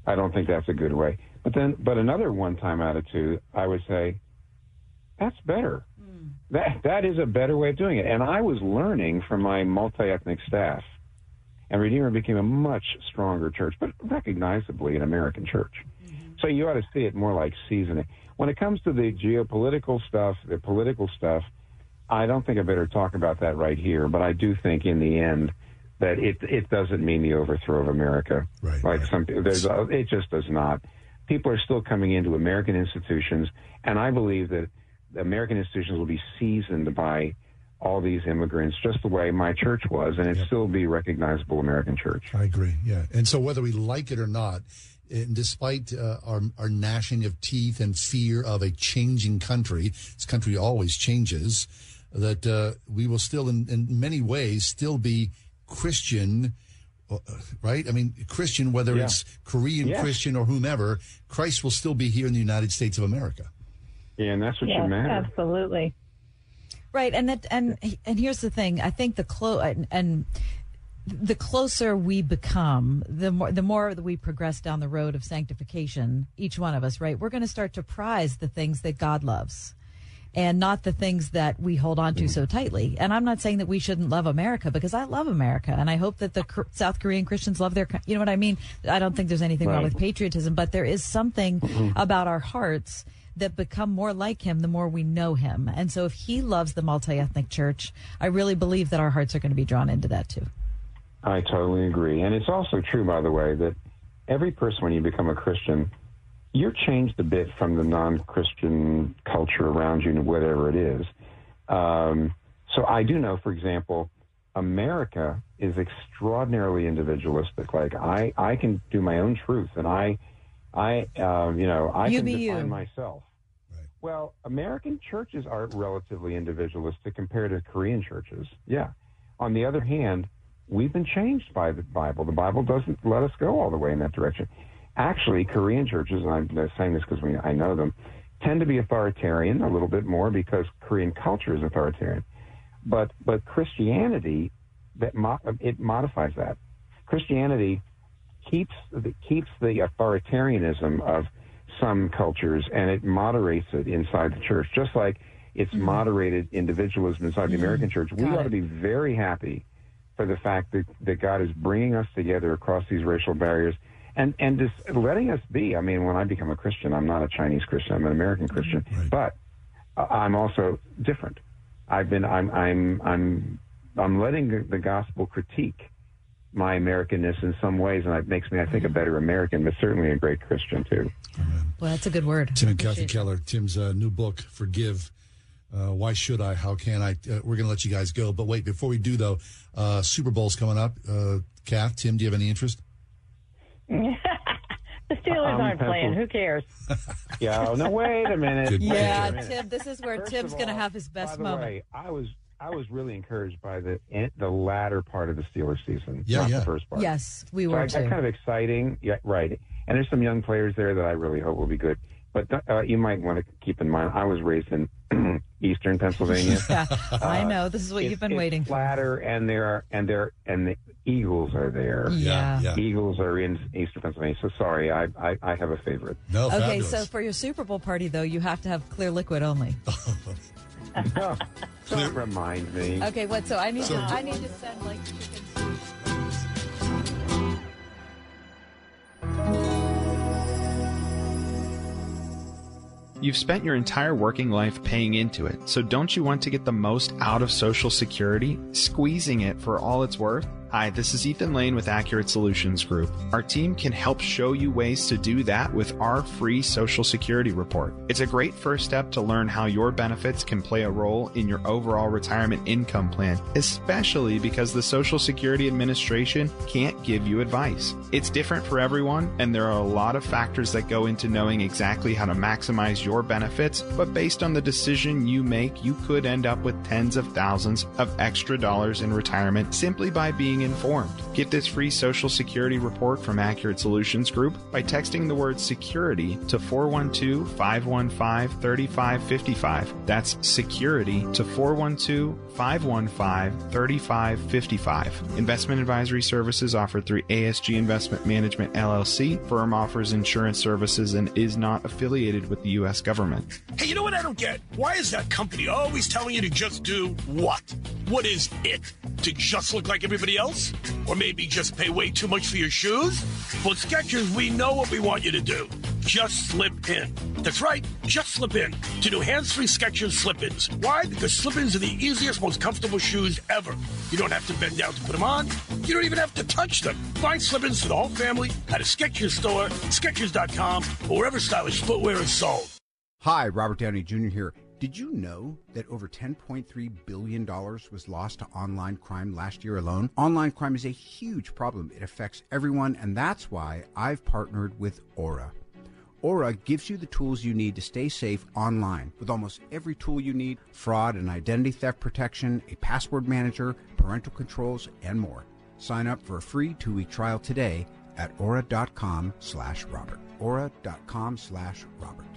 I don't think that's a good way. But then, but another one time out of two, I would say, that's better. That that is a better way of doing it. And I was learning from my multi-ethnic staff, and Redeemer became a much stronger church, but recognizably an American church. Mm-hmm. So you ought to see it more like seasoning. When it comes to the geopolitical stuff, the political stuff, I don't think I better talk about that right here. But I do think in the end that it it doesn't mean the overthrow of America. Right. Like some there's a, it just does not. People are still coming into American institutions, and I believe that the American institutions will be seasoned by all these immigrants, just the way my church was, and it still be recognizable American church. I agree. Yeah, and so whether we like it or not, and despite uh, our our gnashing of teeth and fear of a changing country, this country always changes. That uh, we will still, in, in many ways, still be Christian. uh, Right? I mean, Christian, whether Yeah. it's Korean Yes. Christian or whomever, Christ will still be here in the United States of America. Yeah, and that's what yes, should matter. absolutely. Right, and that and and here's the thing. I think the clo and, and the closer we become, the more the more that we progress down the road of sanctification. Each one of us, right? We're going to start to prize the things that God loves. And not the things that we hold on to so mm. tightly. And I'm not saying that we shouldn't love America because I love America, and I hope that the South Korean Christians love their. You know what I mean? I don't think there's anything wrong with patriotism, but there is something about our hearts that become more like him the more we know him. And so if he loves the multi-ethnic church, I really believe that our hearts are going to be drawn into that too. I totally agree. And it's also true, by the way, that every person, when you become a Christian, you're changed a bit from the non Christian culture around you, whatever it is. Um, so I do know, for example, America is extraordinarily individualistic. Like I, I can do my own truth, and I, I, um, you know, I You can define you. myself. Well, American churches are relatively individualistic compared to Korean churches. Yeah. On the other hand, we've been changed by the Bible. The Bible doesn't let us go all the way in that direction. Actually, Korean churches, and I'm saying this because we, I know them, tend to be authoritarian a little bit more because Korean culture is authoritarian. But but Christianity that mo- it modifies that. Christianity keeps the, keeps the authoritarianism of some cultures and it moderates it inside the church, just like it's moderated individualism inside the American church. We Got ought it. to be very happy for the fact that, that God is bringing us together across these racial barriers and, and just letting us be. I mean, when I become a Christian, I'm not a Chinese Christian, I'm an American Christian, but uh, I'm also different. I've been, I'm, I'm, I'm, I'm letting the, the gospel critique my Americanness in some ways, and it makes me, I think, a better American, but certainly a great Christian too. Well, that's a good word. Tim and Kathy Keller, Tim's uh, new book, Forgive. Uh, why should I? How can I? Uh, we're going to let you guys go. But wait, before we do, though, uh, Super Bowl's coming up. Uh, Kath, Tim, do you have any interest? the Steelers Um, aren't playing. Who cares? Yeah. No, wait a minute. Good Wait a Yeah, minute. Tim, this is where First Tim's going to have his best By the moment. way, I was I was really encouraged by the the latter part of the Steelers season, Yeah, not yeah. the first part. Yes, we So were I, that's kind of exciting. Yeah, right. And there's some young players there that I really hope will be good. But uh, you might want to keep in mind, I was raised in Eastern Pennsylvania. yeah, I Uh, know. This is what It's- you've been it's waiting for. flatter, and there are and there and the Eagles are there. Yeah. yeah. Eagles are in Eastern Pennsylvania. So sorry, I I, I have a favorite. No, Okay, fabulous. so for your Super Bowl party, though, you have to have clear liquid only. No, don't remind me. Okay, what? So I need So- to I need to send like. You've spent your entire working life paying into it, so don't you want to get the most out of Social Security, squeezing it for all it's worth? Hi, this is Ethan Lane with Accurate Solutions Group. Our team can help show you ways to do that with our free Social Security report. It's a great first step to learn how your benefits can play a role in your overall retirement income plan, especially because the Social Security Administration can't give you advice. It's different for everyone, and there are a lot of factors that go into knowing exactly how to maximize your benefits, but based on the decision you make, you could end up with tens of thousands of extra dollars in retirement simply by being informed. Get this free Social Security report from Accurate Solutions Group by texting the word security to 412 515 3555. That's security to 412 515 3555. Investment advisory services offered through ASG Investment Management LLC. Firm offers insurance services and is not affiliated with the U.S. government. Hey, you know what I don't get? Why is that company always telling you to just do what? What is it? To just look like everybody else? Or maybe just pay way too much for your shoes? Well, Skechers, we know what we want you to do. Just slip in. That's right, just slip in to do hands-free Skechers slip-ins. Why? Because slip-ins are the easiest, most comfortable shoes ever. You don't have to bend down to put them on. You don't even have to touch them. Find slip-ins for the whole family at a Skechers store, Skechers.com, or wherever stylish footwear is sold. Hi, Robert Downey Jr. here. Did you know that over $10.3 billion was lost to online crime last year alone? Online crime is a huge problem. It affects everyone, and that's why I've partnered with Aura. Aura gives you the tools you need to stay safe online with almost every tool you need fraud and identity theft protection, a password manager, parental controls, and more. Sign up for a free two week trial today at aura.com slash Robert. aura.com slash Robert.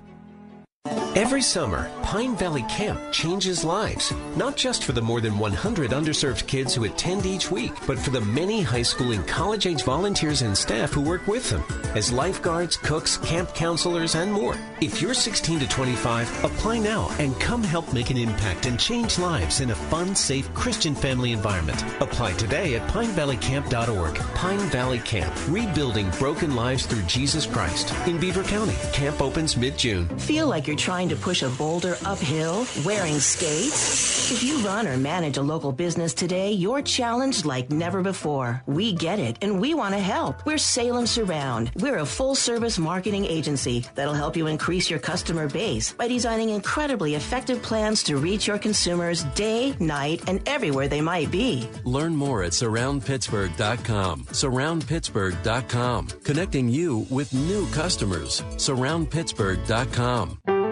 Every summer, Pine Valley Camp changes lives, not just for the more than 100 underserved kids who attend each week, but for the many high school and college age volunteers and staff who work with them as lifeguards, cooks, camp counselors, and more. If you're 16 to 25, apply now and come help make an impact and change lives in a fun, safe Christian family environment. Apply today at pinevalleycamp.org. Pine Valley Camp, rebuilding broken lives through Jesus Christ in Beaver County. Camp opens mid June. Feel like you're trying to push a boulder uphill wearing skates? If you run or manage a local business today, you're challenged like never before. We get it and we want to help. We're Salem Surround. We're a full service marketing agency that'll help you increase your customer base by designing incredibly effective plans to reach your consumers day, night, and everywhere they might be. Learn more at surroundpittsburgh.com. Surroundpittsburgh.com. Connecting you with new customers. Surroundpittsburgh.com.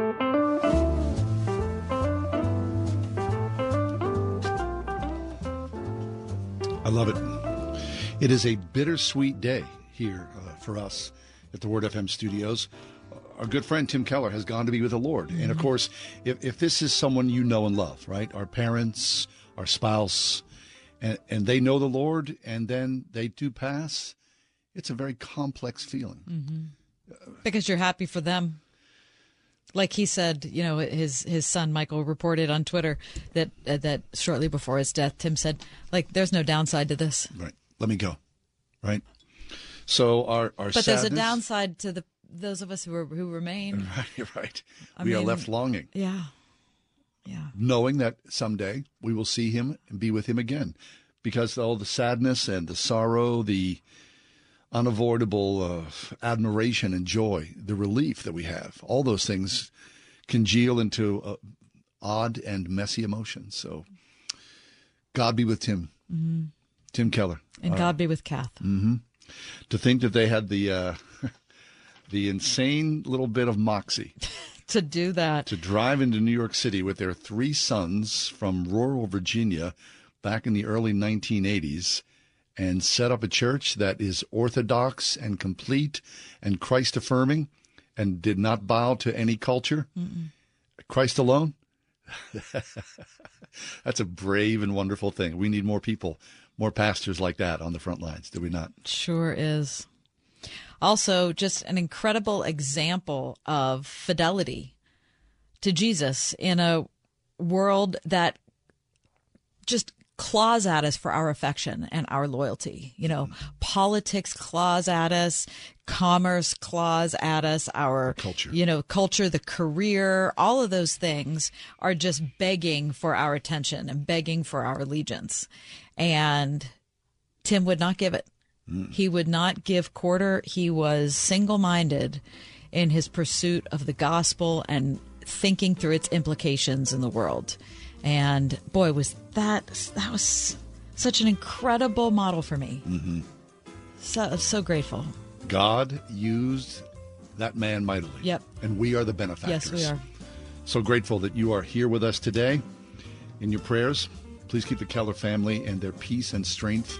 I love it. It is a bittersweet day here uh, for us at the Word FM studios. Our good friend Tim Keller has gone to be with the Lord. And of course, if, if this is someone you know and love, right? Our parents, our spouse, and, and they know the Lord and then they do pass, it's a very complex feeling. Mm-hmm. Because you're happy for them. Like he said, you know, his his son Michael reported on Twitter that uh, that shortly before his death, Tim said, like, "There's no downside to this." Right. Let me go. Right. So our our but sadness, there's a downside to the those of us who are, who remain. Right. Right. I we are left longing. Yeah. Yeah. knowing that someday we will see him and be with him again because all the sadness and the sorrow, the unavoidable uh, admiration and joy, the relief that we have, all those things congeal into uh, odd and messy emotions. So, God be with Tim, Mhm. Tim Keller, And God be with Kath. hmm To think that they had the uh, the insane little bit of moxie. To do that. To drive into New York City with their three sons from rural Virginia back in the early 1980s and set up a church that is orthodox and complete and Christ affirming and did not bow to any culture. Mm-mm. Christ alone. That's a brave and wonderful thing. We need more people, more pastors like that on the front lines, do we not? Sure is. Also, just an incredible example of fidelity to Jesus in a world that just claws at us for our affection and our loyalty. You know, politics claws at us, commerce claws at us, our culture, you know, culture, the career, all of those things are just begging for our attention and begging for our allegiance. And Tim would not give it. Mm. He would not give quarter. He was single minded in his pursuit of the gospel and thinking through its implications in the world. And boy, was that that was such an incredible model for me. Mm-hmm. So so grateful. God used that man mightily. Yep. And we are the benefactors. Yes, we are. So grateful that you are here with us today. In your prayers, please keep the Keller family and their peace and strength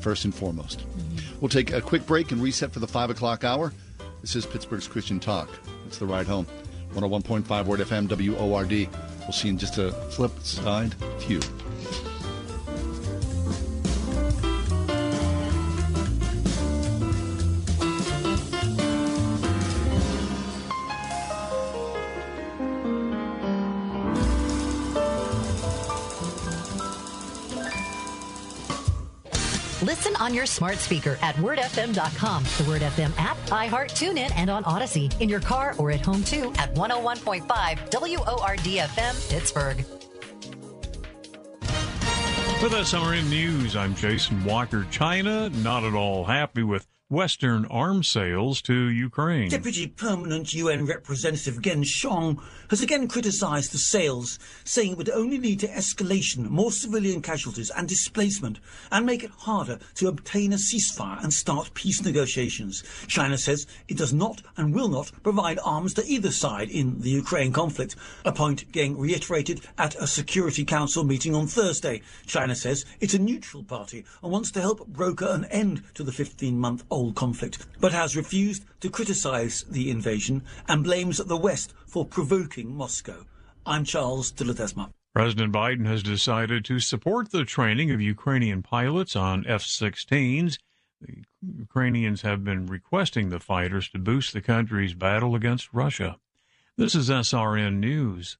first and foremost. Mm-hmm. We'll take a quick break and reset for the 5 o'clock hour. This is Pittsburgh's Christian Talk. It's the ride home. 101.5 Word FM, WORD. We'll see you in just a flip side view. Listen on your smart speaker at wordfm.com, the Word FM app, iHeart, TuneIn, and on Audacy. In your car or at home too at 101.5 WORD FM, Pittsburgh. With SRN News, I'm Jason Walker. China not at all happy with Western arms sales to Ukraine. Deputy Permanent UN Representative Geng Shuang has again criticised the sales, saying it would only lead to escalation, more civilian casualties and displacement, and make it harder to obtain a ceasefire and start peace negotiations. China says it does not and will not provide arms to either side in the Ukraine conflict, a point Geng reiterated at a Security Council meeting on Thursday. China says it's a neutral party and wants to help broker an end to the 15-month old conflict, but has refused to criticize the invasion and blames the West for provoking Moscow. I'm Charles de Ledesma. President Biden has decided to support the training of Ukrainian pilots on F 16s. The Ukrainians have been requesting the fighters to boost the country's battle against Russia. This is SRN News.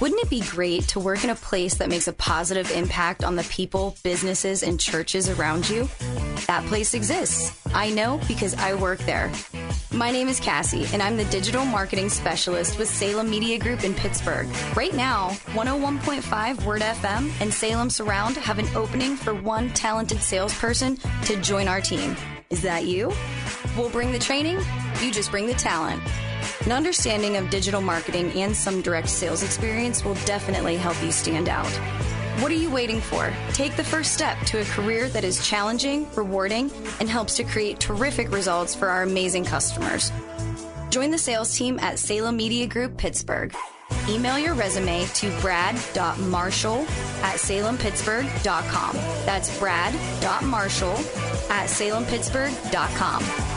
Wouldn't it be great to work in a place that makes a positive impact on the people, businesses, and churches around you? That place exists. I know because I work there. My name is Cassie, and I'm the digital marketing specialist with Salem Media Group in Pittsburgh. Right now, 101.5 Word FM and Salem Surround have an opening for one talented salesperson to join our team. Is that you? We'll bring the training, you just bring the talent. An understanding of digital marketing and some direct sales experience will definitely help you stand out. What are you waiting for? Take the first step to a career that is challenging, rewarding, and helps to create terrific results for our amazing customers. Join the sales team at Salem Media Group Pittsburgh. Email your resume to brad.marshall at salempittsburgh.com. That's brad.marshall at salempittsburgh.com.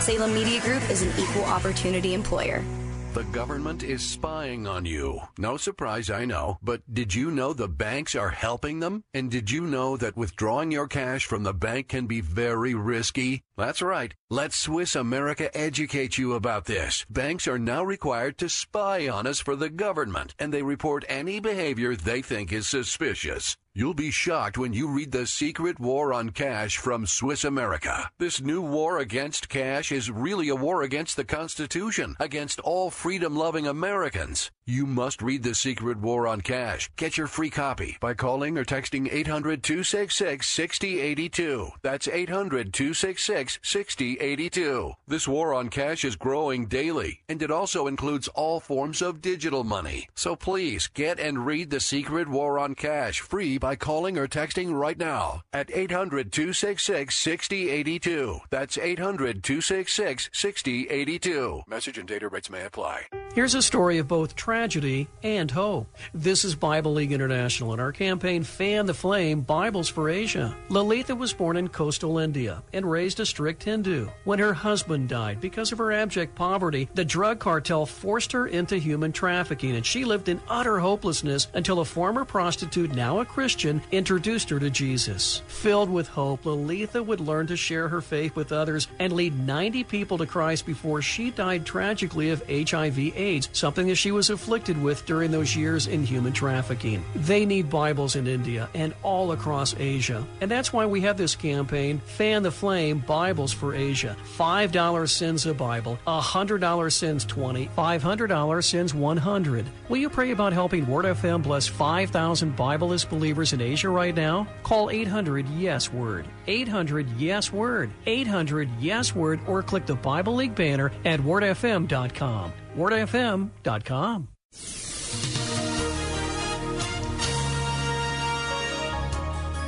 Salem Media Group is an equal opportunity employer. The government is spying on you. No surprise, I know. But did you know the banks are helping them? And did you know that withdrawing your cash from the bank can be very risky? That's right. Let Swiss America educate you about this. Banks are now required to spy on us for the government, and they report any behavior they think is suspicious. You'll be shocked when you read The Secret War on Cash from Swiss America. This new war against cash is really a war against the Constitution, against all freedom loving Americans. You must read The Secret War on Cash. Get your free copy by calling or texting 800 266 6082. That's 800 266 6082. This war on cash is growing daily, and it also includes all forms of digital money. So please get and read The Secret War on Cash free by calling or texting right now at 800 266 6082. That's 800 266 6082. Message and data rates may apply. Here's a story of both tragedy and hope. This is Bible League International and our campaign Fan the Flame Bibles for Asia. Lalitha was born in coastal India and raised a strict Hindu. When her husband died because of her abject poverty, the drug cartel forced her into human trafficking and she lived in utter hopelessness until a former prostitute, now a Christian, introduced her to Jesus. Filled with hope, Lalitha would learn to share her faith with others and lead 90 people to Christ before she died tragically of HIV AIDS, something that she was afflicted conflicted with during those years in human trafficking. They need Bibles in India and all across Asia. And that's why we have this campaign, Fan the Flame Bibles for Asia. $5 sends a Bible, $100 sends 20, $500 sends 100. Will you pray about helping Word FM bless 5,000 Bibleless believers in Asia right now? Call 800 Yes Word. 800 Yes Word. 800 Yes Word or click the Bible League banner at wordfm.com. wordfm.com.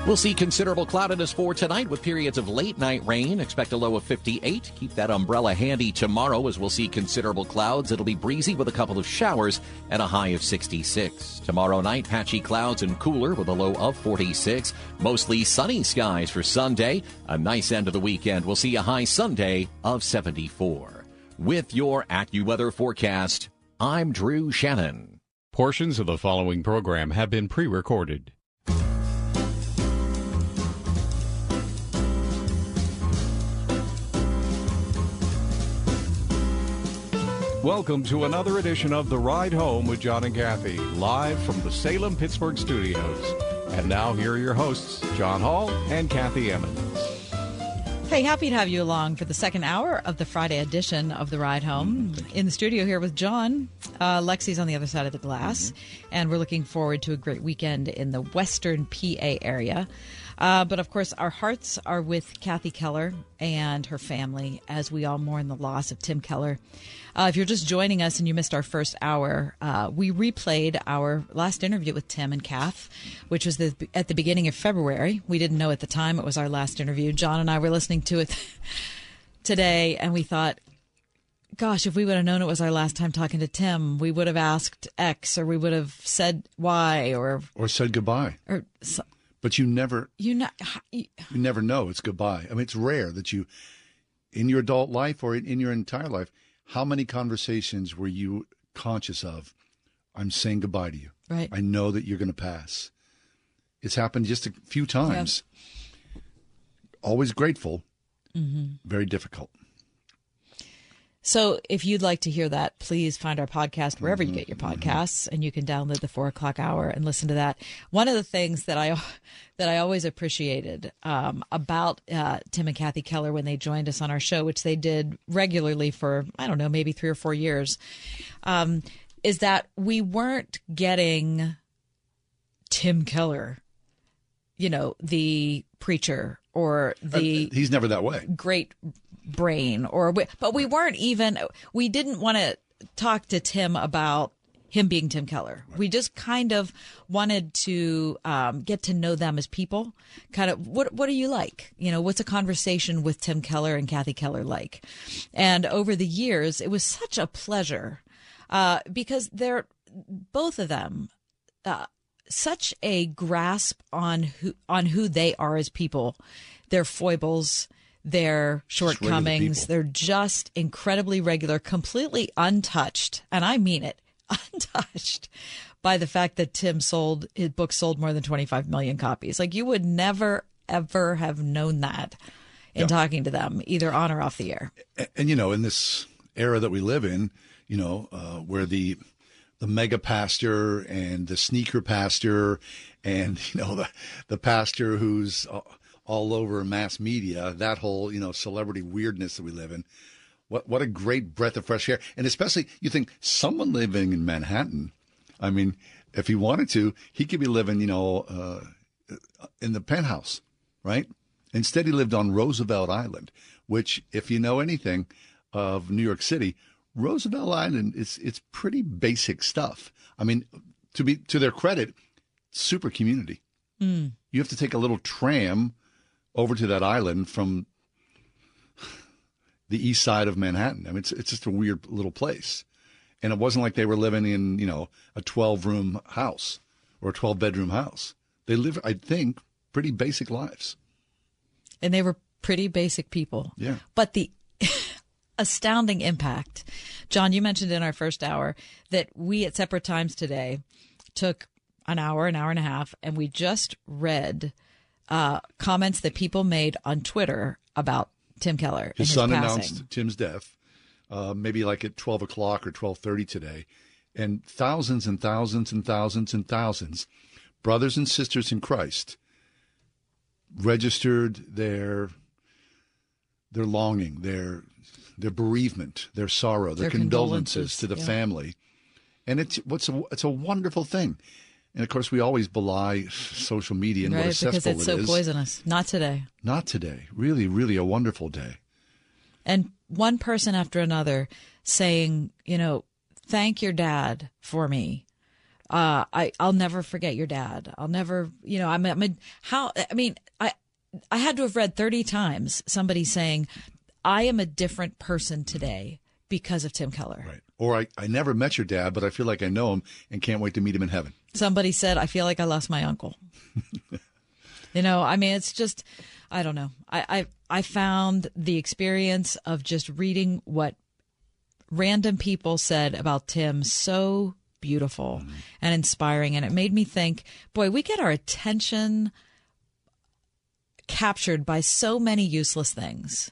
We'll see considerable cloudiness for tonight with periods of late night rain. Expect a low of 58. Keep that umbrella handy tomorrow as we'll see considerable clouds. It'll be breezy with a couple of showers and a high of 66. Tomorrow night, patchy clouds and cooler with a low of 46. Mostly sunny skies for Sunday. A nice end of the weekend. We'll see a high Sunday of 74. With your AccuWeather forecast, I'm Drew Shannon. Portions of the following program have been pre recorded. Welcome to another edition of The Ride Home with John and Kathy, live from the Salem Pittsburgh studios. And now, here are your hosts, John Hall and Kathy Emmons. Hey, happy to have you along for the second hour of the Friday edition of The Ride Home. In the studio here with John. Uh, Lexi's on the other side of the glass, and we're looking forward to a great weekend in the western PA area. Uh, but of course, our hearts are with Kathy Keller and her family as we all mourn the loss of Tim Keller. Uh, if you're just joining us and you missed our first hour, uh, we replayed our last interview with Tim and Kath, which was the, at the beginning of February. We didn't know at the time it was our last interview. John and I were listening to it today, and we thought, gosh, if we would have known it was our last time talking to Tim, we would have asked X or we would have said Y or or said goodbye. Or but you never you know you, you never know it's goodbye. I mean, it's rare that you in your adult life or in, in your entire life how many conversations were you conscious of? I'm saying goodbye to you. Right. I know that you're going to pass. It's happened just a few times. Yep. Always grateful. Mm-hmm. Very difficult. So, if you'd like to hear that, please find our podcast wherever you get your podcasts, and you can download the Four O'clock Hour and listen to that. One of the things that I that I always appreciated um, about uh, Tim and Kathy Keller when they joined us on our show, which they did regularly for I don't know maybe three or four years, um, is that we weren't getting Tim Keller, you know, the preacher or the uh, he's never that way great brain or we, but we weren't even we didn't want to talk to tim about him being tim keller. We just kind of wanted to um, get to know them as people. Kind of what what are you like? You know what's a conversation with tim keller and kathy keller like? And over the years it was such a pleasure uh, because they're both of them uh, such a grasp on who on who they are as people. Their foibles their shortcomings. They're just incredibly regular, completely untouched, and I mean it, untouched by the fact that Tim sold his book sold more than 25 million copies. Like you would never ever have known that in yeah. talking to them, either on or off the air. And, and, you know, in this era that we live in, you know, uh, where the the mega pastor and the sneaker pastor and you know the the pastor who's uh, all over mass media, that whole, you know, celebrity weirdness that we live in. What what a great breath of fresh air. And especially you think someone living in Manhattan, I mean, if he wanted to, he could be living, you know, uh, in the penthouse, right? Instead, he lived on Roosevelt Island, which, if you know anything of New York City, Roosevelt Island is it's pretty basic stuff. I mean, to be to their credit, super community. Mm. You have to take a little tram over to that island from the east side of Manhattan. I mean, it's it's just a weird little place, and it wasn't like they were living in you know a twelve room house or a twelve bedroom house. They live, I think, pretty basic lives, and they were pretty basic people. Yeah, but the astounding impact, John. You mentioned in our first hour that we at separate times today took an hour, an hour and a half, and we just read uh, comments that people made on Twitter about Tim Keller. His, his son passing. announced Tim's death, uh, maybe like at twelve o'clock or twelve thirty today, and thousands and thousands and thousands and thousands, brothers and sisters in Christ, registered their their longing, their their bereavement, their sorrow, their, Their condolences, condolences, to the yeah. family, and it's what's a, it's a wonderful thing. And of course, we always belie social media and what a right, because it's so is. poisonous. Not today. Not today. Really, really a wonderful day. And one person after another saying, you know, thank your dad for me. Uh, I I'll never forget your dad. I'll never, you know, I'm, I'm a, how I mean, I I had to have read 30 times somebody saying, I am a different person today because of Tim Keller. Right. Or I, I never met your dad, but I feel like I know him and can't wait to meet him in heaven. Somebody said, I feel like I lost my uncle. you know, I mean, it's just, I don't know. I, I, I found the experience of just reading what random people said about Tim so beautiful mm-hmm. and inspiring. And it made me think, boy, we get our attention captured by so many useless things.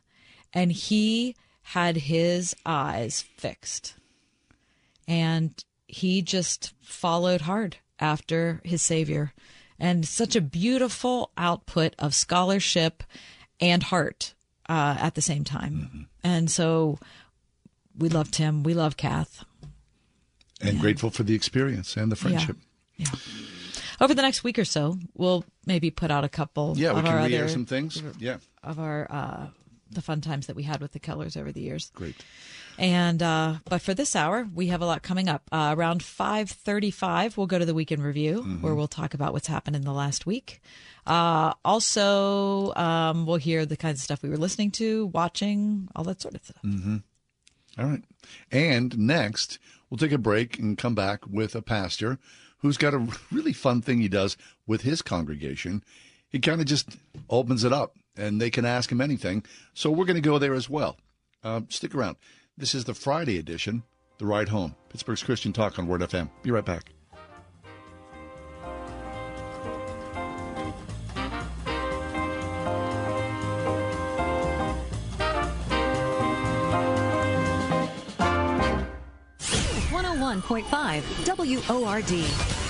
And he had his eyes fixed. And he just followed hard after his savior. And such a beautiful output of scholarship and heart uh, at the same time. And so we love Tim. We love Kath. And grateful for the experience and the friendship. Over the next week or so, we'll maybe put out a couple. Yeah, we can re-air other, some things. Yeah. of our uh, the fun times that we had with the Kellers over the years. Great. And uh, but for this hour, we have a lot coming up. Uh, around five thirty-five, we'll go to the weekend review, Mm-hmm. where we'll talk about what's happened in the last week. Uh, also, um, we'll hear the kinds of stuff we were listening to, watching, all that sort of stuff. Mm-hmm. All right. And next, we'll take a break and come back with a pastor who's got a really fun thing he does with his congregation. He kind of just opens it up and they can ask him anything. So we're going to go there as well. Uh, stick around. This is the Friday edition, The Ride Home, Pittsburgh's Christian Talk on Word FM. Be right back. One one point five WORD.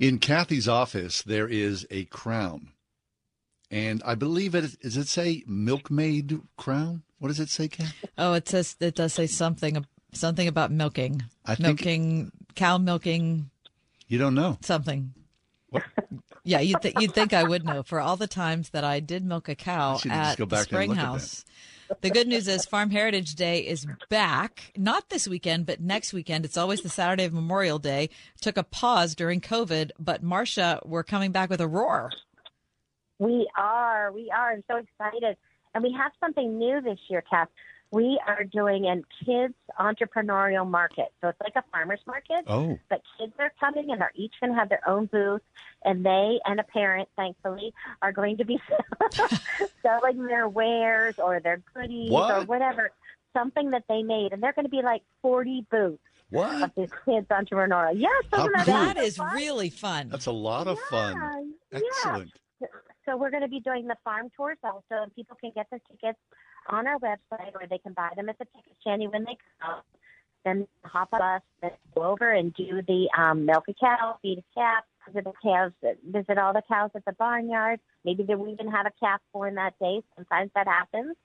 In Kathy's office, there is a crown. And I believe it, does it say milkmaid crown? What does it say, Kathy? Oh, it says it does say something something about milking, I think- milking, cow milking, You don't know. something. What? Yeah, you'd, th- you'd think I would know for all the times that I did milk a cow at the Spring House. The good news is Farm Heritage Day is back. Not this weekend, but next weekend. It's always the Saturday of Memorial Day. Took a pause during COVID, but Marcia, we're coming back with a roar. We are. We are. I'm so excited. And we have something new this year, Kath. We are doing a kids entrepreneurial market. So it's like a farmer's market. Oh. But kids are coming and they're each going to have their own booth. And they and a parent, thankfully, are going to be selling their wares or their goodies or whatever, something that they made. And they're going to be like 40 booths What? of this kids entrepreneurial. Yes, How isn't that cool. That awesome? is really fun. That's a lot of fun. Yeah. So we're going to be doing the farm tours also, and people can get the tickets on our website, or they can buy them at the ticket shanty when they come. Then hop on a bus, then go over and do the um, milk a cow, feed a calf, visit the cows, visit all the cows at the barnyard. Maybe they will even have a calf born that day. Sometimes that happens.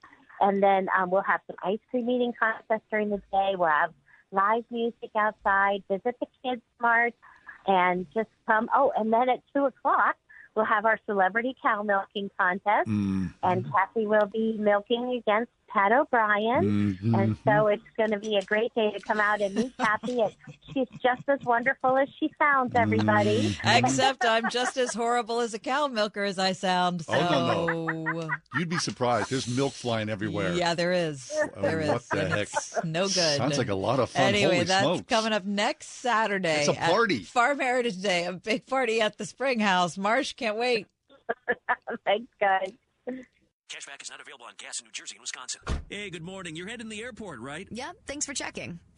And then um, we'll have some ice cream eating contests during the day. We'll have live music outside. Visit the kids mart and just come. Oh, and then at two o'clock we'll have our celebrity cow milking contest, Mm. and Kathy will be milking against Pat O'Brien. Mhm. And so it's going to be a great day to come out and meet Kathy. And she's just as wonderful as she sounds, everybody. Except I'm just as horrible as a cow milker as I sound. So Oh, no, no. You'd be surprised. There's milk flying everywhere. yeah, there is. Oh, There is. what the And heck? it's No good. Sounds like a lot of fun. Anyway, Holy that's smokes. coming up next Saturday. It's a at party. Farm Heritage Day, a big party at the Spring House. Marsh, can't wait. Thanks, guys. Cashback is not available on gas in New Jersey and Wisconsin. Hey, good morning. You're heading to the airport, right? Yep, thanks for checking.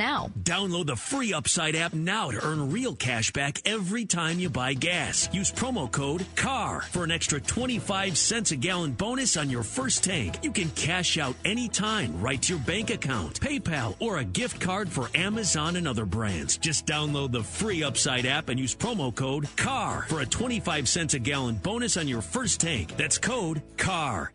now. Download the free Upside app now to earn real cash back every time you buy gas. Use promo code CAR for an extra 25 cents a gallon bonus on your first tank. You can cash out anytime right to your bank account, PayPal, or a gift card for Amazon and other brands. Just download the free Upside app and use promo code CAR for a 25 cents a gallon bonus on your first tank. That's code CAR.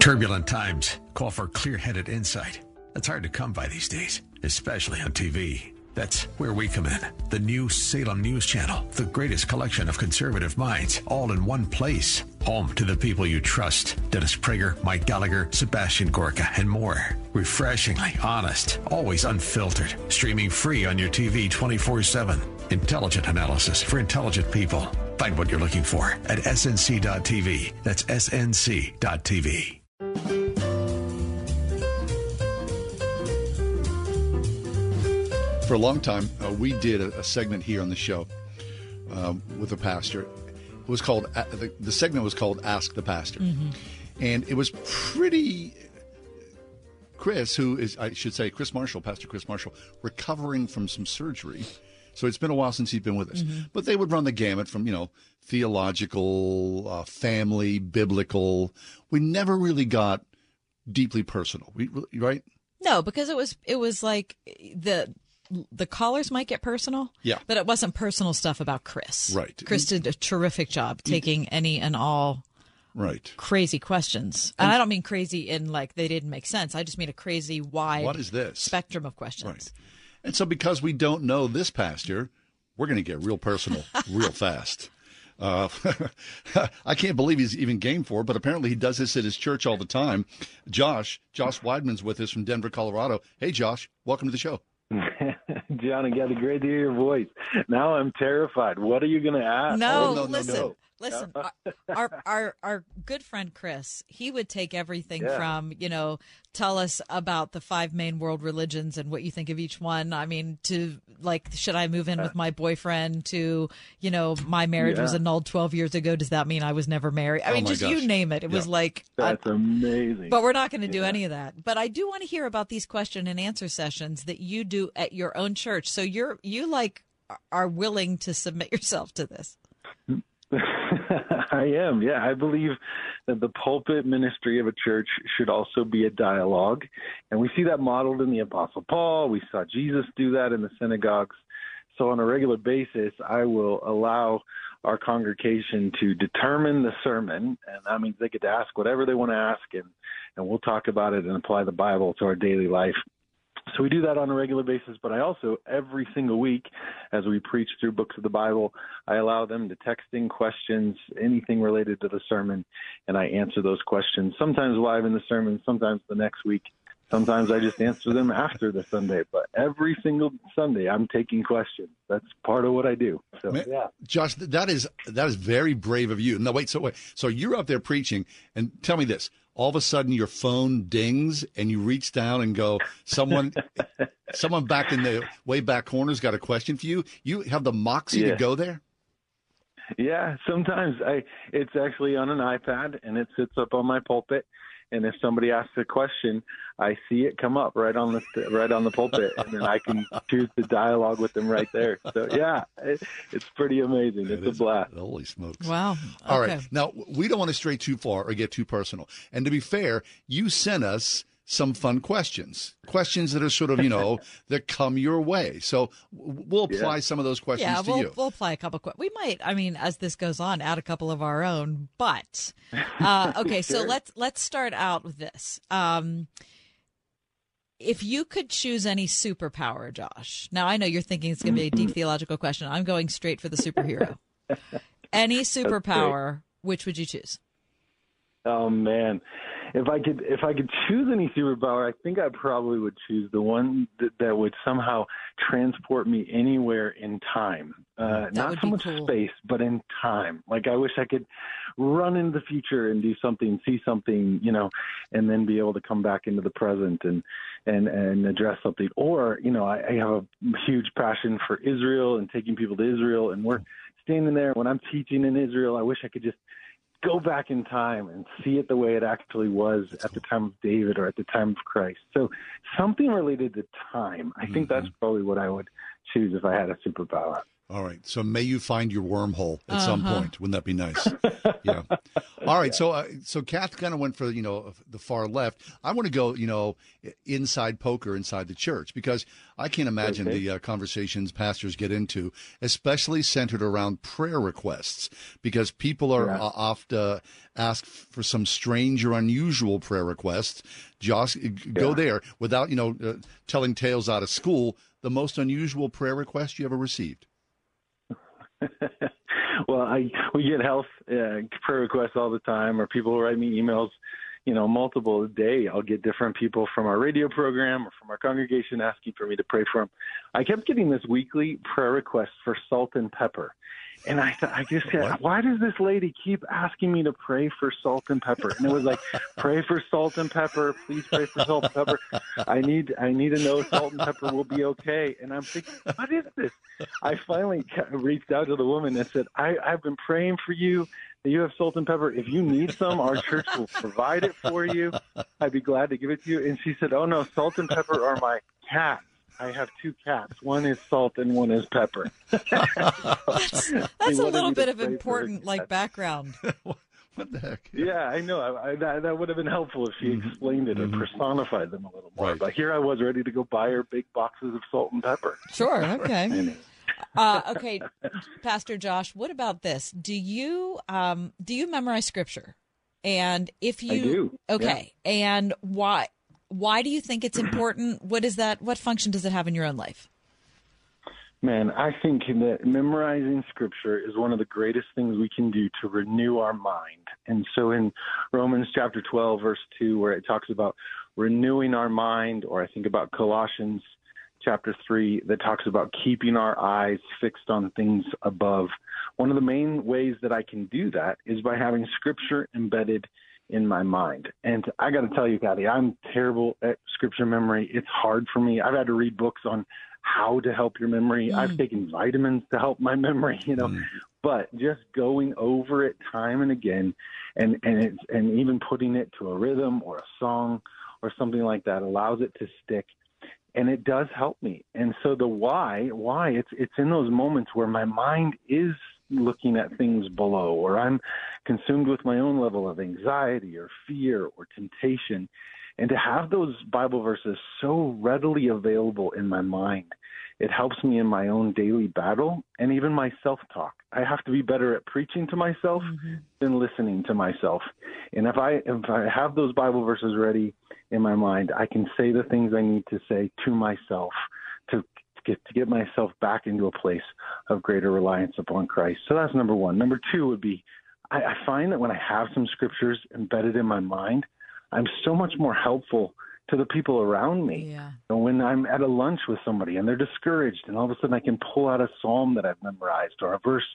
Turbulent times call for clear headed insight. That's hard to come by these days, especially on TV. That's where we come in. The new Salem News Channel, the greatest collection of conservative minds, all in one place. Home to the people you trust Dennis Prager, Mike Gallagher, Sebastian Gorka, and more. Refreshingly honest, always unfiltered. Streaming free on your TV 24 7. Intelligent analysis for intelligent people. Find what you're looking for at snc.tv. That's snc.tv. For a long time, uh, we did a, a segment here on the show um, with a pastor. It was called uh, the, the segment was called "Ask the Pastor," and it was pretty. Chris, who is I should say Chris Marshall, Pastor Chris Marshall, recovering from some surgery. So it's been a while since he's been with us. Mm-hmm. But they would run the gamut from you know theological, uh, family, biblical. We never really got deeply personal. We right? No, because it was it was like the the callers might get personal. Yeah. But it wasn't personal stuff about Chris. Right. Chris did a terrific job taking any and all Right. crazy questions. And, I don't mean crazy in like they didn't make sense. I just mean a crazy wide What is this? spectrum of questions. Right. And so, because we don't know this pastor, we're going to get real personal real fast. Uh, I can't believe he's even game for it, but apparently he does this at his church all the time. Josh, Josh Weidmann's with us from Denver, Colorado. Hey, Josh, welcome to the show. John got Kathy, great to hear your voice. Now I'm terrified. What are you going to ask? No, Oh, no, no, no. Listen. our, our our our good friend Chris, he would take everything Yeah. from you know, tell us about the five main world religions and what you think of each one. I mean, to like, should I move in with uh. my boyfriend? To you know, my marriage was annulled twelve years ago. Does that mean I was never married? I Oh mean, just gosh. you name it. It was like. Uh, That's amazing. But we're not going to do Yeah. any of that. But I do want to hear about these question and answer sessions that you do at your own church. So you're you like are willing to submit yourself to this. I am. Yeah, I believe that the pulpit ministry of a church should also be a dialogue, and we see that modeled in the Apostle Paul. We saw Jesus do that in the synagogues. So on a regular basis, I will allow our congregation to determine the sermon, and that means they get to ask whatever they want to ask, and and we'll talk about it and apply the Bible to our daily life. So we do that on a regular basis, but I also every single week, as we preach through books of the Bible, I allow them to text in questions, anything related to the sermon, and I answer those questions. Sometimes live in the sermon, sometimes the next week. Sometimes I just answer them after the Sunday, but every single Sunday I'm taking questions. That's part of what I do. So Man, yeah. Josh, that is that is very brave of you. No, wait, so wait, so you're up there preaching, and tell me this: all of a sudden your phone dings, and you reach down and go, someone, someone back in the way back corner's got a question for you. You have the moxie Yeah. to go there. Yeah, sometimes I it's actually on an iPad and it sits up on my pulpit and if somebody asks a question, I see it come up right on the right on the pulpit, and then I can choose the dialogue with them right there. So yeah, it, it's pretty amazing. It's a blast. Holy smokes! Wow. All right, Okay. now we don't want to stray too far or get too personal. And to be fair, you sent us some fun questions, questions that are sort of you know that come your way. So we'll apply Yeah. some of those questions yeah, to we'll, you. we'll apply a couple. Que- we might, I mean, as this goes on, add a couple of our own. But uh, okay, so let's let's start out with this. Um, if you could choose any superpower, Josh. Now I know you're thinking it's going to be a deep theological question. I'm going straight for the superhero. any superpower, which would you choose? Oh man, if I could if I could choose any superpower, I think I probably would choose the one that, that would somehow transport me anywhere in time. Uh, not so much cool. space, but in time. Like I wish I could run into the future and do something, see something, you know, and then be able to come back into the present and and and address something. Or you know, I, I have a huge passion for Israel and taking people to Israel, and we're standing there when I'm teaching in Israel. I wish I could just go back in time and see it the way it actually was at the time of David or at the time of Christ. So something related to time. I think that's probably what I would choose if I had a superpower. All right. So may you find your wormhole at some Uh-huh. point. Wouldn't that be nice? yeah. All right. So, uh, so Kath kind of went for you know the far left. I want to go you know inside poker inside the church because I can't imagine Okay. the uh, conversations pastors get into, especially centered around prayer requests, because people are Yeah. uh, oft uh, ask for some strange or unusual prayer requests. Josh, go Yeah. there without you know uh, telling tales out of school. The most unusual prayer request you ever received. well, I we get health uh, prayer requests all the time, or people write me emails, you know, multiple a day. I'll get different people from our radio program or from our congregation asking for me to pray for them. I kept getting this weekly prayer request for salt and pepper. And I thought, I just said, why does this lady keep asking me to pray for salt and pepper? And it was like, pray for salt and pepper, please pray for salt and pepper. I need, I need to know salt and pepper will be okay. And I'm thinking, what is this? I finally reached out to the woman and said, I, I've been praying for you that you have salt and pepper. If you need some, our church will provide it for you. I'd be glad to give it to you. And she said, Oh no, salt and pepper are my cats. I have two cats. One is salt and one is pepper. That's a little bit of important like background. what the heck? Yeah, I know. I, I, that, that would have been helpful if she explained it and personified them a little more. But here I was ready to go buy her big boxes of salt and pepper. Sure. Okay. Uh, okay, Pastor Josh. What about this? Do you um, do you memorize scripture? And if you I do, okay, and why why do you think it's important? What is that? What function does it have in your own life? Man, I think that memorizing scripture is one of the greatest things we can do to renew our mind. And so in Romans chapter 12, verse 2, where it talks about renewing our mind, or I think about Colossians chapter 3 that talks about keeping our eyes fixed on things above. One of the main ways that I can do that is by having scripture embedded in my mind. And I got to tell you, Kathy, I'm terrible at scripture memory. It's hard for me. I've had to read books on how to help your memory. Mm. I've taken vitamins to help my memory, you know. Mm. But just going over it time and again and and it's and even putting it to a rhythm or a song or something like that allows it to stick and it does help me. And so the why, why it's it's in those moments where my mind is looking at things below, or I'm consumed with my own level of anxiety or fear or temptation. And to have those Bible verses so readily available in my mind, it helps me in my own daily battle and even my self talk. I have to be better at preaching to myself mm-hmm. than listening to myself. And if I if I have those Bible verses ready in my mind, I can say the things I need to say to myself to get to get myself back into a place of greater reliance upon Christ. So that's number one. Number two would be I, I find that when I have some scriptures embedded in my mind, I'm so much more helpful to the people around me. Yeah. And when I'm at a lunch with somebody and they're discouraged, and all of a sudden I can pull out a psalm that I've memorized or a verse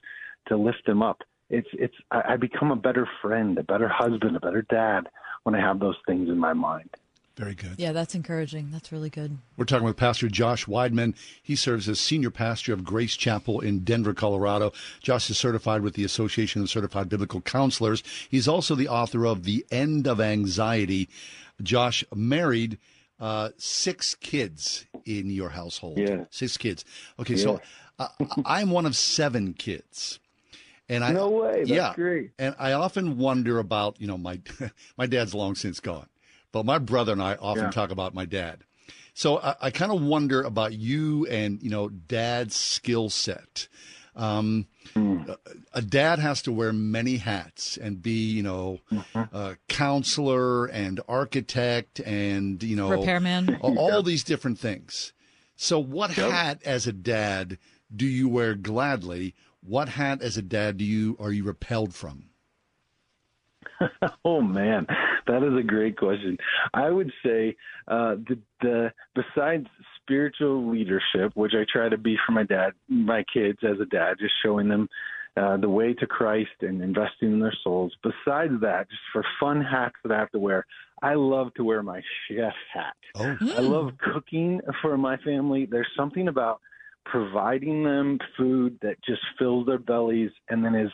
to lift them up. It's it's I, I become a better friend, a better husband, a better dad when I have those things in my mind. Very good. Yeah, that's encouraging. That's really good. We're talking with Pastor Josh Weidmann. He serves as senior pastor of Grace Chapel in Denver, Colorado. Josh is certified with the Association of Certified Biblical Counselors. He's also the author of The End of Anxiety. Josh married uh, six kids in your household. Yeah. Six kids. Okay, so uh, I'm one of seven kids. And I No way. That's yeah, great. And I often wonder about, you know, my my dad's long since gone, but my brother and I often Yeah. talk about my dad. So I, I kind of wonder about you and you know dad's skill set. Um, a, a dad has to wear many hats and be you know a counselor and architect and you know Repairman. all, all these different things. So what hat as a dad do you wear gladly? What hat as a dad do you are you repelled from? oh man, that is a great question. I would say uh, the, the besides spiritual leadership, which I try to be for my dad, my kids as a dad, just showing them uh, the way to Christ and investing in their souls. Besides that, just for fun hats that I have to wear, I love to wear my chef hat. Oh. I love cooking for my family. There's something about providing them food that just fills their bellies and then is